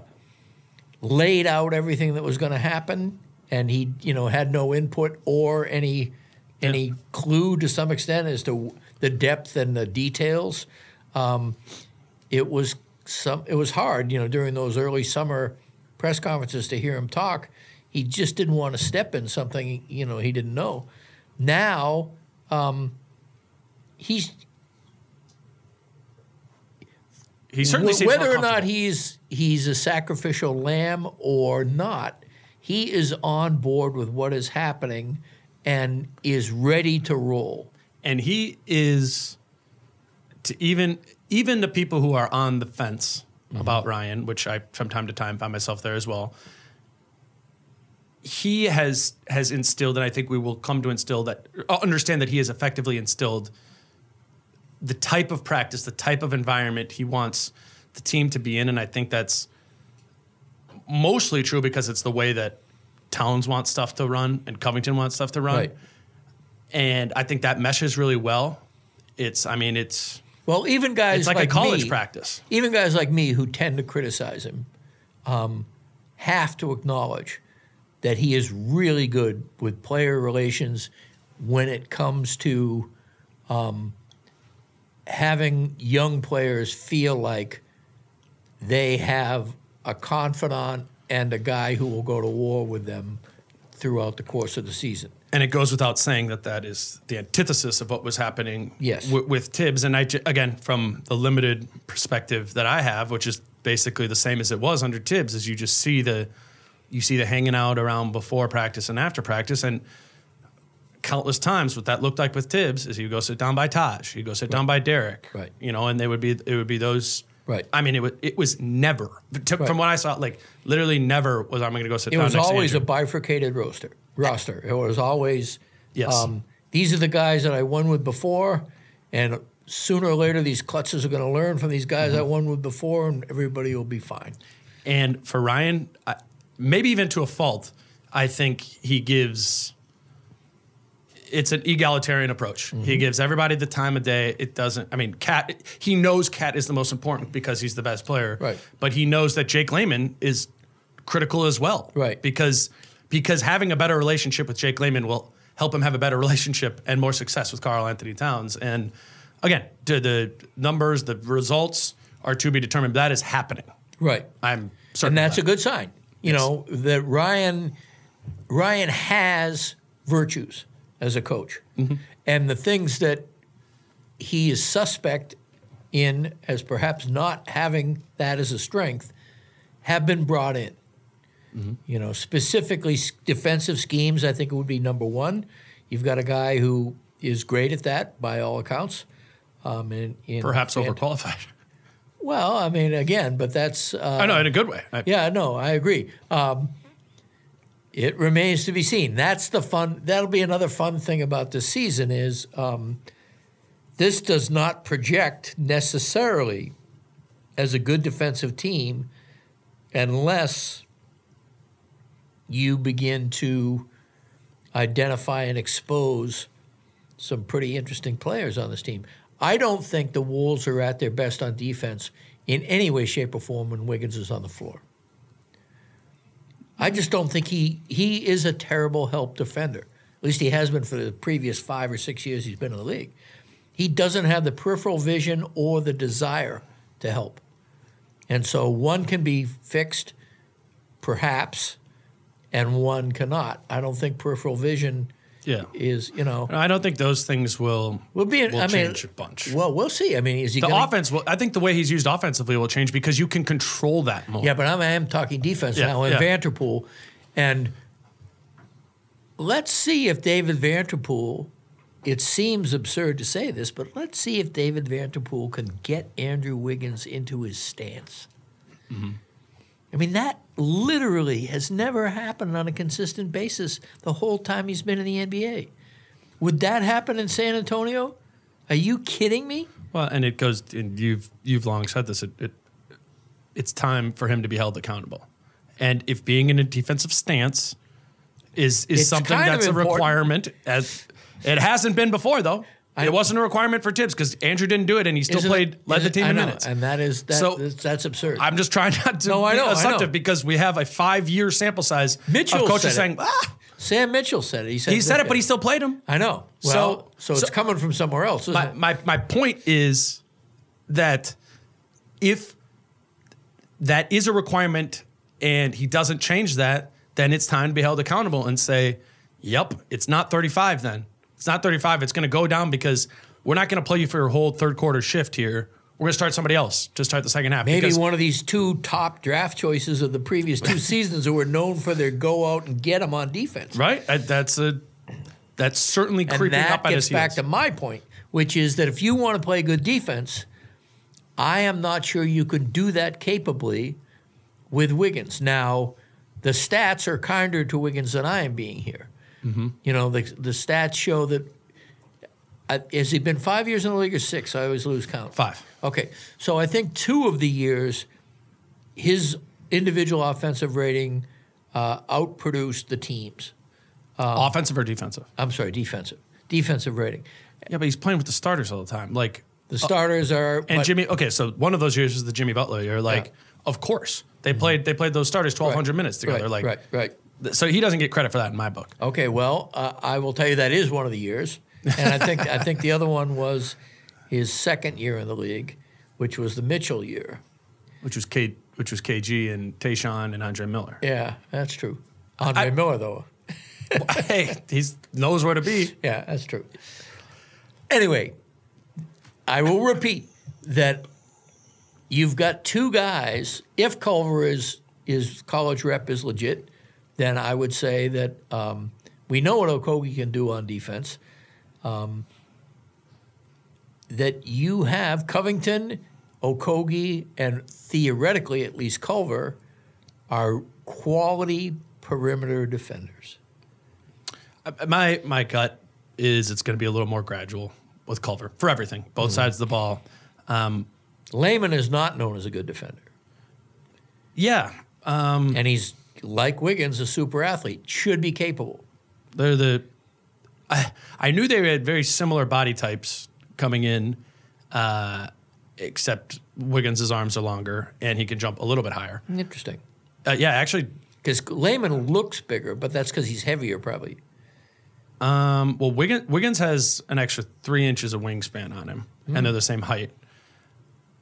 laid out everything that was going to happen, and he you know had no input or any any clue to some extent as to the depth and the details. Um, it was some. It was hard, you know, during those early summer press conferences to hear him talk. He just didn't want to step in something, you know, he didn't know. Now, um, he's He certainly Wh- seems more whether or not he's he's a sacrificial lamb or not, he is on board with what is happening and is ready to roll. and he is to even even the people who are on the fence Mm-hmm. about Ryan, which I from time to time find myself there as well. He has has instilled, and I think we will come to instill that uh, understand that he has effectively instilled the type of practice, the type of environment he wants the team to be in, and I think that's mostly true because it's the way that Towns wants stuff to run and Covington wants stuff to run Right. and I think that meshes really well. It's, I mean, it's Well, even guys it's like, a college me, practice. Even guys like me who tend to criticize him um, have to acknowledge that he is really good with player relations when it comes to um, having young players feel like they have a confidant and a guy who will go to war with them throughout the course of the season. And it goes without saying that that is the antithesis of what was happening Yes. wi- with Thibs. And I, again, from the limited perspective that I have, which is basically the same as it was under Thibs, is you just see the, you see the hanging out around before practice and after practice. And countless times what that looked like with Thibs is he would go sit down by Taj, he'd go sit down by Derrick, Right. You know, and they would be, it would be those, Right. I mean, it was, it was never, to, Right. from what I saw, like literally never was I'm going to go sit It down was next to always a bifurcated roster. Roster. It was always. Yes. Um, these are the guys that I won with before, and sooner or later these klutzes are going to learn from these guys Mm-hmm. I won with before, and everybody will be fine. And for Ryan, I, maybe even to a fault, I think he gives. It's an egalitarian approach. Mm-hmm. He gives everybody the time of day. It doesn't. I mean, KAT. He knows KAT is the most important because he's the best player. Right. But he knows that Jake Layman is critical as well. Right. Because because having a better relationship with Jake Layman will help him have a better relationship and more success with Karl-Anthony Towns. And again, the, the numbers, the results are to be determined. That is happening. Right. I'm certain. and that's that. a good sign. You know that Ryan Ryan has virtues as a coach, Mm-hmm. and the things that he is suspect in as perhaps not having that as a strength have been brought in. Mm-hmm. You know, specifically s- defensive schemes. I think it would be number one. You've got a guy who is great at that by all accounts. Um, in, in perhaps and- overqualified. Well, I mean, again, but that's uh, I know in a good way. I- yeah, no, I agree. Um, it remains to be seen. That's the fun. That'll be another fun thing about this season is um, this does not project necessarily as a good defensive team unless you begin to identify and expose some pretty interesting players on this team. I don't think the Wolves are at their best on defense in any way, shape, or form when Wiggins is on the floor. I just don't think he he is a terrible help defender. At least he has been for the previous five or six years he's been in the league. He doesn't have the peripheral vision or the desire to help. And so one can be fixed, perhaps, and one cannot. I don't think peripheral vision yeah. is, you know, I don't think those things will will be. will I mean, change a bunch. Well, we'll see. I mean, is he the gonna, offense will. I think the way he's used offensively will change because you can control that more. Yeah, but I'm, I am talking defense Yeah, now in yeah. Vanterpool. And let's see if David Vanterpool. it seems absurd to say this, but let's see if David Vanterpool can get Andrew Wiggins into his stance. Mm-hmm. I mean, that literally has never happened on a consistent basis the whole time he's been in the NBA. Would that happen in San Antonio? Are you kidding me? Well, and it goes. And you've you've long said this. It, it it's time for him to be held accountable. And if being in a defensive stance is is It's something that's a important. requirement, as it hasn't been before though. It wasn't a requirement for Thibs because Andrew didn't do it, and he still played it- led the team I in know, minutes. And that is that, So- that's, that's absurd. I'm just trying not to No, I be know, I know. assumptive because we have a five year sample size Mitchell of coaches said it. saying, ah, Sam Mitchell said it. He said He said it, but he still played him. I know. So- Well, so, it's so- coming from somewhere else. Isn't my, it? my my point is that if that is a requirement and he doesn't change that, then it's time to be held accountable and say, "Yep, it's not 35 then. It's not 35. It's going to go down because we're not going to play you for your whole third quarter shift here. We're going to start somebody else to start the second half." Maybe one of these two top draft choices of the previous two seasons who were known for their go out and get them on defense. right? Uh, That's a that's certainly And creeping that up on gets his back heels. to my point, which is that if you want to play good defense, I am not sure you can do that capably with Wiggins. Now, the stats are kinder to Wiggins than I am being here. Mm-hmm. You know, the, the stats show that. Uh, has he been five years in the league or six? I always lose count. Five. Okay, so I think two of the years, his individual offensive rating uh, outproduced the team's. Offensive or defensive? I'm sorry, defensive. Defensive rating. Yeah, but he's playing with the starters all the time. Like The starters are And what- Jimmy, okay, so one of those years is the Jimmy Butler year. Like, Yeah. of course, they played they played those starters twelve hundred minutes together. Right, like, right, right. Th- So he doesn't get credit for that in my book. Okay, well, uh, I will tell you that is one of the years, and I think I think the other one was his second year in the league, which was the Mitchell year. which was K, which was KG and Tayshaun and Andre Miller. Yeah, that's true. Andre I- Miller, though. hey, he knows where to be. Yeah, that's true. Anyway, I will repeat that you've got two guys. If Culver is is college rep is legit, then I would say that um, we know what Okogie can do on defense. Um, that you have Covington, Okogie, and theoretically at least Culver are quality perimeter defenders. Uh, My my gut is it's going to be a little more gradual with Culver for everything, both Mm-hmm. sides of the ball. Um, Layman is not known as a good defender. yeah, and he's like Wiggins, a super athlete, should be capable. they're the. I, I knew they had very similar body types coming in, uh, except Wiggins' arms are longer and he can jump a little bit higher. Interesting, Uh, yeah, actually, because Layman looks bigger, but that's because he's heavier, probably. Um, well, Wiggins, Wiggins has an extra three inches of wingspan on him, and they're the same height.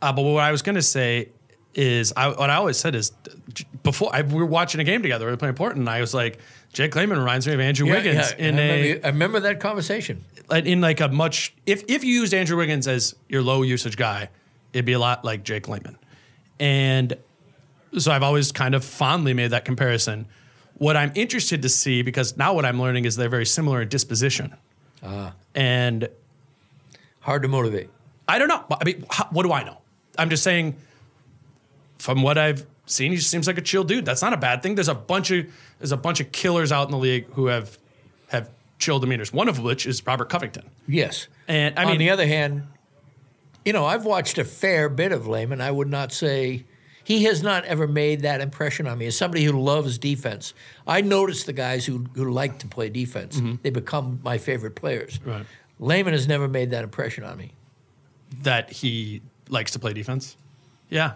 Uh, but what I was going to say is, I, what I always said is, before I, we were watching a game together, we were playing Portland, and I was like, Jake Layman reminds me of Andrew Wiggins yeah, in I, a remember, I remember that conversation. in like a much. If if you used Andrew Wiggins as your low usage guy, it'd be a lot like Jake Layman, and so I've always kind of fondly made that comparison. What I'm interested to see, because now what I'm learning is they're very similar in disposition. Ah. And Hard to motivate. I don't know. I mean, how, what do I know? I'm just saying, from what I've seen, he just seems like a chill dude. That's not a bad thing. There's a bunch of there's a bunch of killers out in the league who have have chill demeanors. One of which is Robert Covington. Yes. And I On mean, the other hand, you know, I've watched a fair bit of Layman. I would not say he has not ever made that impression on me as somebody who loves defense. I notice the guys who, who like to play defense. They become my favorite players. Mm-hmm. Right. Layman has never made that impression on me. that he likes to play defense. Yeah.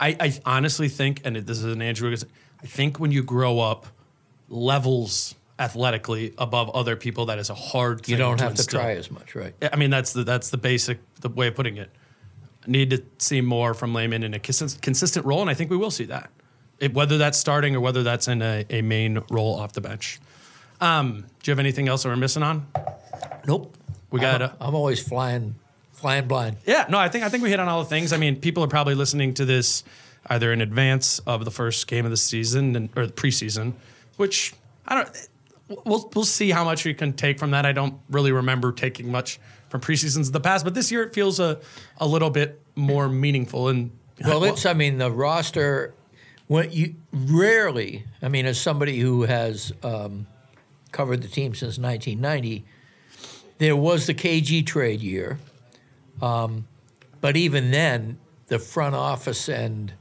I, I honestly think, and this is an Andrew I think when you grow up levels athletically above other people, that is a hard thing You don't to have to try as much, right? I mean, that's the that's the basic the way of putting it. Need to see more from Layman in a consistent role, and I think we will see that. It, whether that's starting or whether that's in a, a main role off the bench. Um, do you have anything else that we're missing on? Nope. We got I'm, I'm always flying, flying blind. Yeah, no, I think I think we hit on all the things. I mean, people are probably listening to this either in advance of the first game of the season and, or the preseason, which I don't. We'll we'll see how much we can take from that. I don't really remember taking much from preseasons in the past, but this year it feels a a little bit more meaningful. And Well, it's. I mean, the roster. When you rarely, I mean, as somebody who has um, covered the team since 1990, there was the KG trade year, um, but even then, the front office and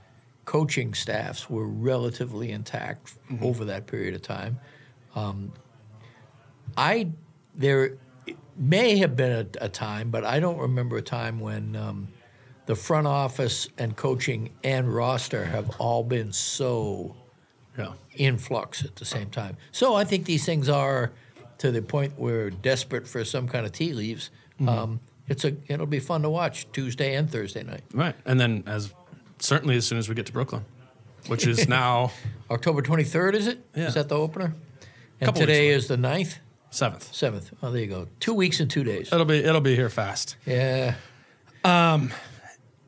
coaching staffs were relatively intact over that period of time. Um, I there may have been a, a time, but I don't remember a time when. Um, the front office and coaching and roster have all been so Yeah. in flux at the same time. So I think these things are to the point where desperate for some kind of tea leaves. Mm-hmm. Um, it's a it'll be fun to watch Tuesday and Thursday night. Right. And then as certainly as soon as we get to Brooklyn, which is now October 23rd, is it? Is Yeah. that the opener? And today is the 9th, seventh. 7th. Oh, there you go. Two weeks and two days. It'll be it'll be here fast. Yeah. Um,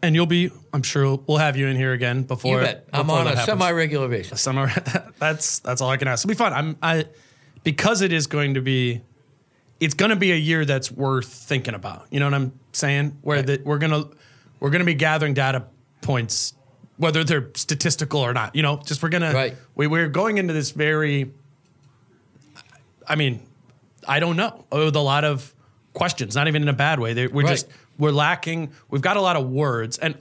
And you'll be I'm sure we'll have you in here again before You bet. I'm on a happens. semi regular basis. summer. that's that's all I can ask. It'll be fun. I'm I because it is going to be it's going to be a year that's worth thinking about. You know what I'm saying? Where Right. that we're gonna we're gonna be gathering data points, whether they're statistical or not. You know, just we're gonna Right. we we're going into this very. I mean, I don't know with a lot of questions. Not even in a bad way. They, we're Right. just we're lacking. We've got a lot of words, and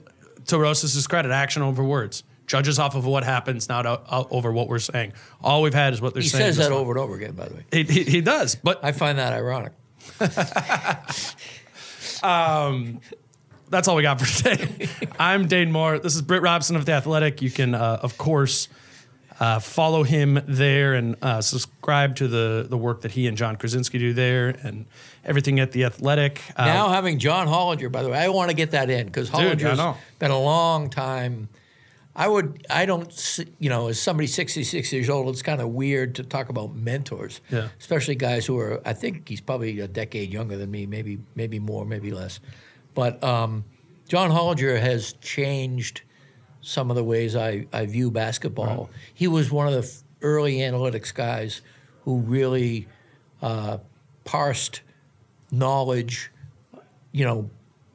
to Rosas' credit, action over words. Judges off of what happens, not o- o- over what we're saying. All we've had is what they're He saying. He says that month. over and over again, by the way. He, he, he does, but I find that ironic. that's all we got for today. I'm Dane Moore. This is Britt Robson of The Athletic. You can, uh, of course, uh, follow him there and uh, subscribe to the, the work that he and Jon Krawczynski do there and everything at The Athletic. Uh, Now having John Hollinger, by the way, I want to get that in because Hollinger's been a long time. I would, I don't, you know, as somebody 66 years old, it's kind of weird to talk about mentors, Yeah. especially guys who are. I think he's probably a decade younger than me, maybe, maybe more, maybe less. But um, John Hollinger has changed some of the ways I, I view basketball. He was one of the f- early analytics guys who really uh, parsed knowledge, you know,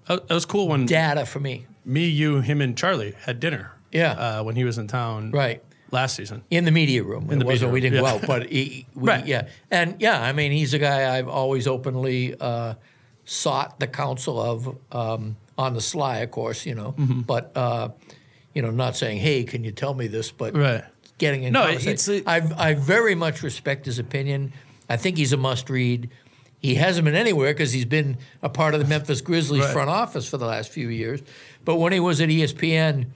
it was cool when data for me. me, you, him, and Charlie had dinner. Yeah. Uh, when he was in town. Right. Last season. In the media room. In it the media we didn't yeah. go out, but he, we, Right. yeah. And yeah, I mean, he's a guy I've always openly uh, sought the counsel of um, on the sly, of course, you know, Mm-hmm. but, uh, you know, not saying, hey, can you tell me this? But Right. getting in No, it's a- I I very much respect his opinion. I think he's a must read. He hasn't been anywhere because he's been a part of the Memphis Grizzlies Right. front office for the last few years. But when he was at ESPN,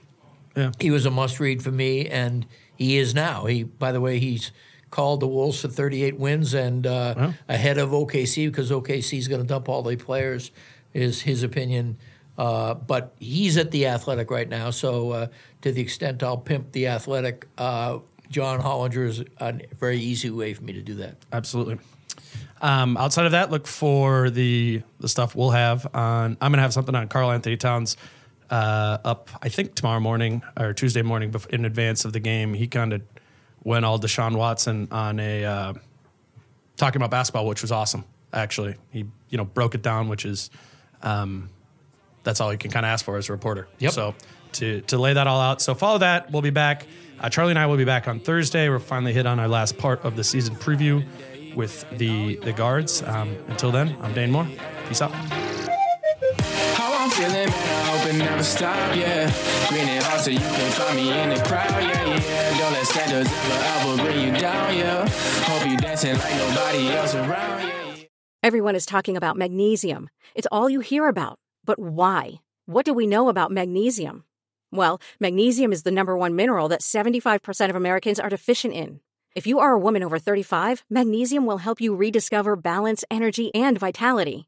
Yeah. he was a must read for me, and he is now. He, by the way, he's called the Wolves for 38 wins and uh, ahead of OKC because OKC is going to dump all the players, is his opinion. Uh, but he's at the Athletic right now, so uh, to the extent I'll pimp the Athletic, uh, John Hollinger is a very easy way for me to do that. Absolutely. Um, outside of that, look for the the stuff we'll have on. I'm gonna have something on Karl-Anthony Towns uh, up. I think tomorrow morning or Tuesday morning in advance of the game. He kind of went all Deshaun Watson on a uh, talking about basketball, which was awesome. Actually, he you know broke it down, which is um, that's all you can kind of ask for as a reporter. Yep. So to to lay that all out. So follow that. We'll be back. Uh, Charlie and I will be back on Thursday. We're finally hit on our last part of the season preview with the the guards. Um, until then, I'm Dane Moore. Peace out. How I'm feeling, man, I hope it never stop, yeah. Green and hot so you can find me in the crowd, yeah, yeah. Don't let standards ever, ever bring you down, yeah. Hope you dancing like nobody else around, yeah. Everyone is talking about magnesium. It's all you hear about. But why? What do we know about magnesium? Well, magnesium is the number one mineral that 75% of Americans are deficient in. If you are a woman over 35, magnesium will help you rediscover balance, energy, and vitality.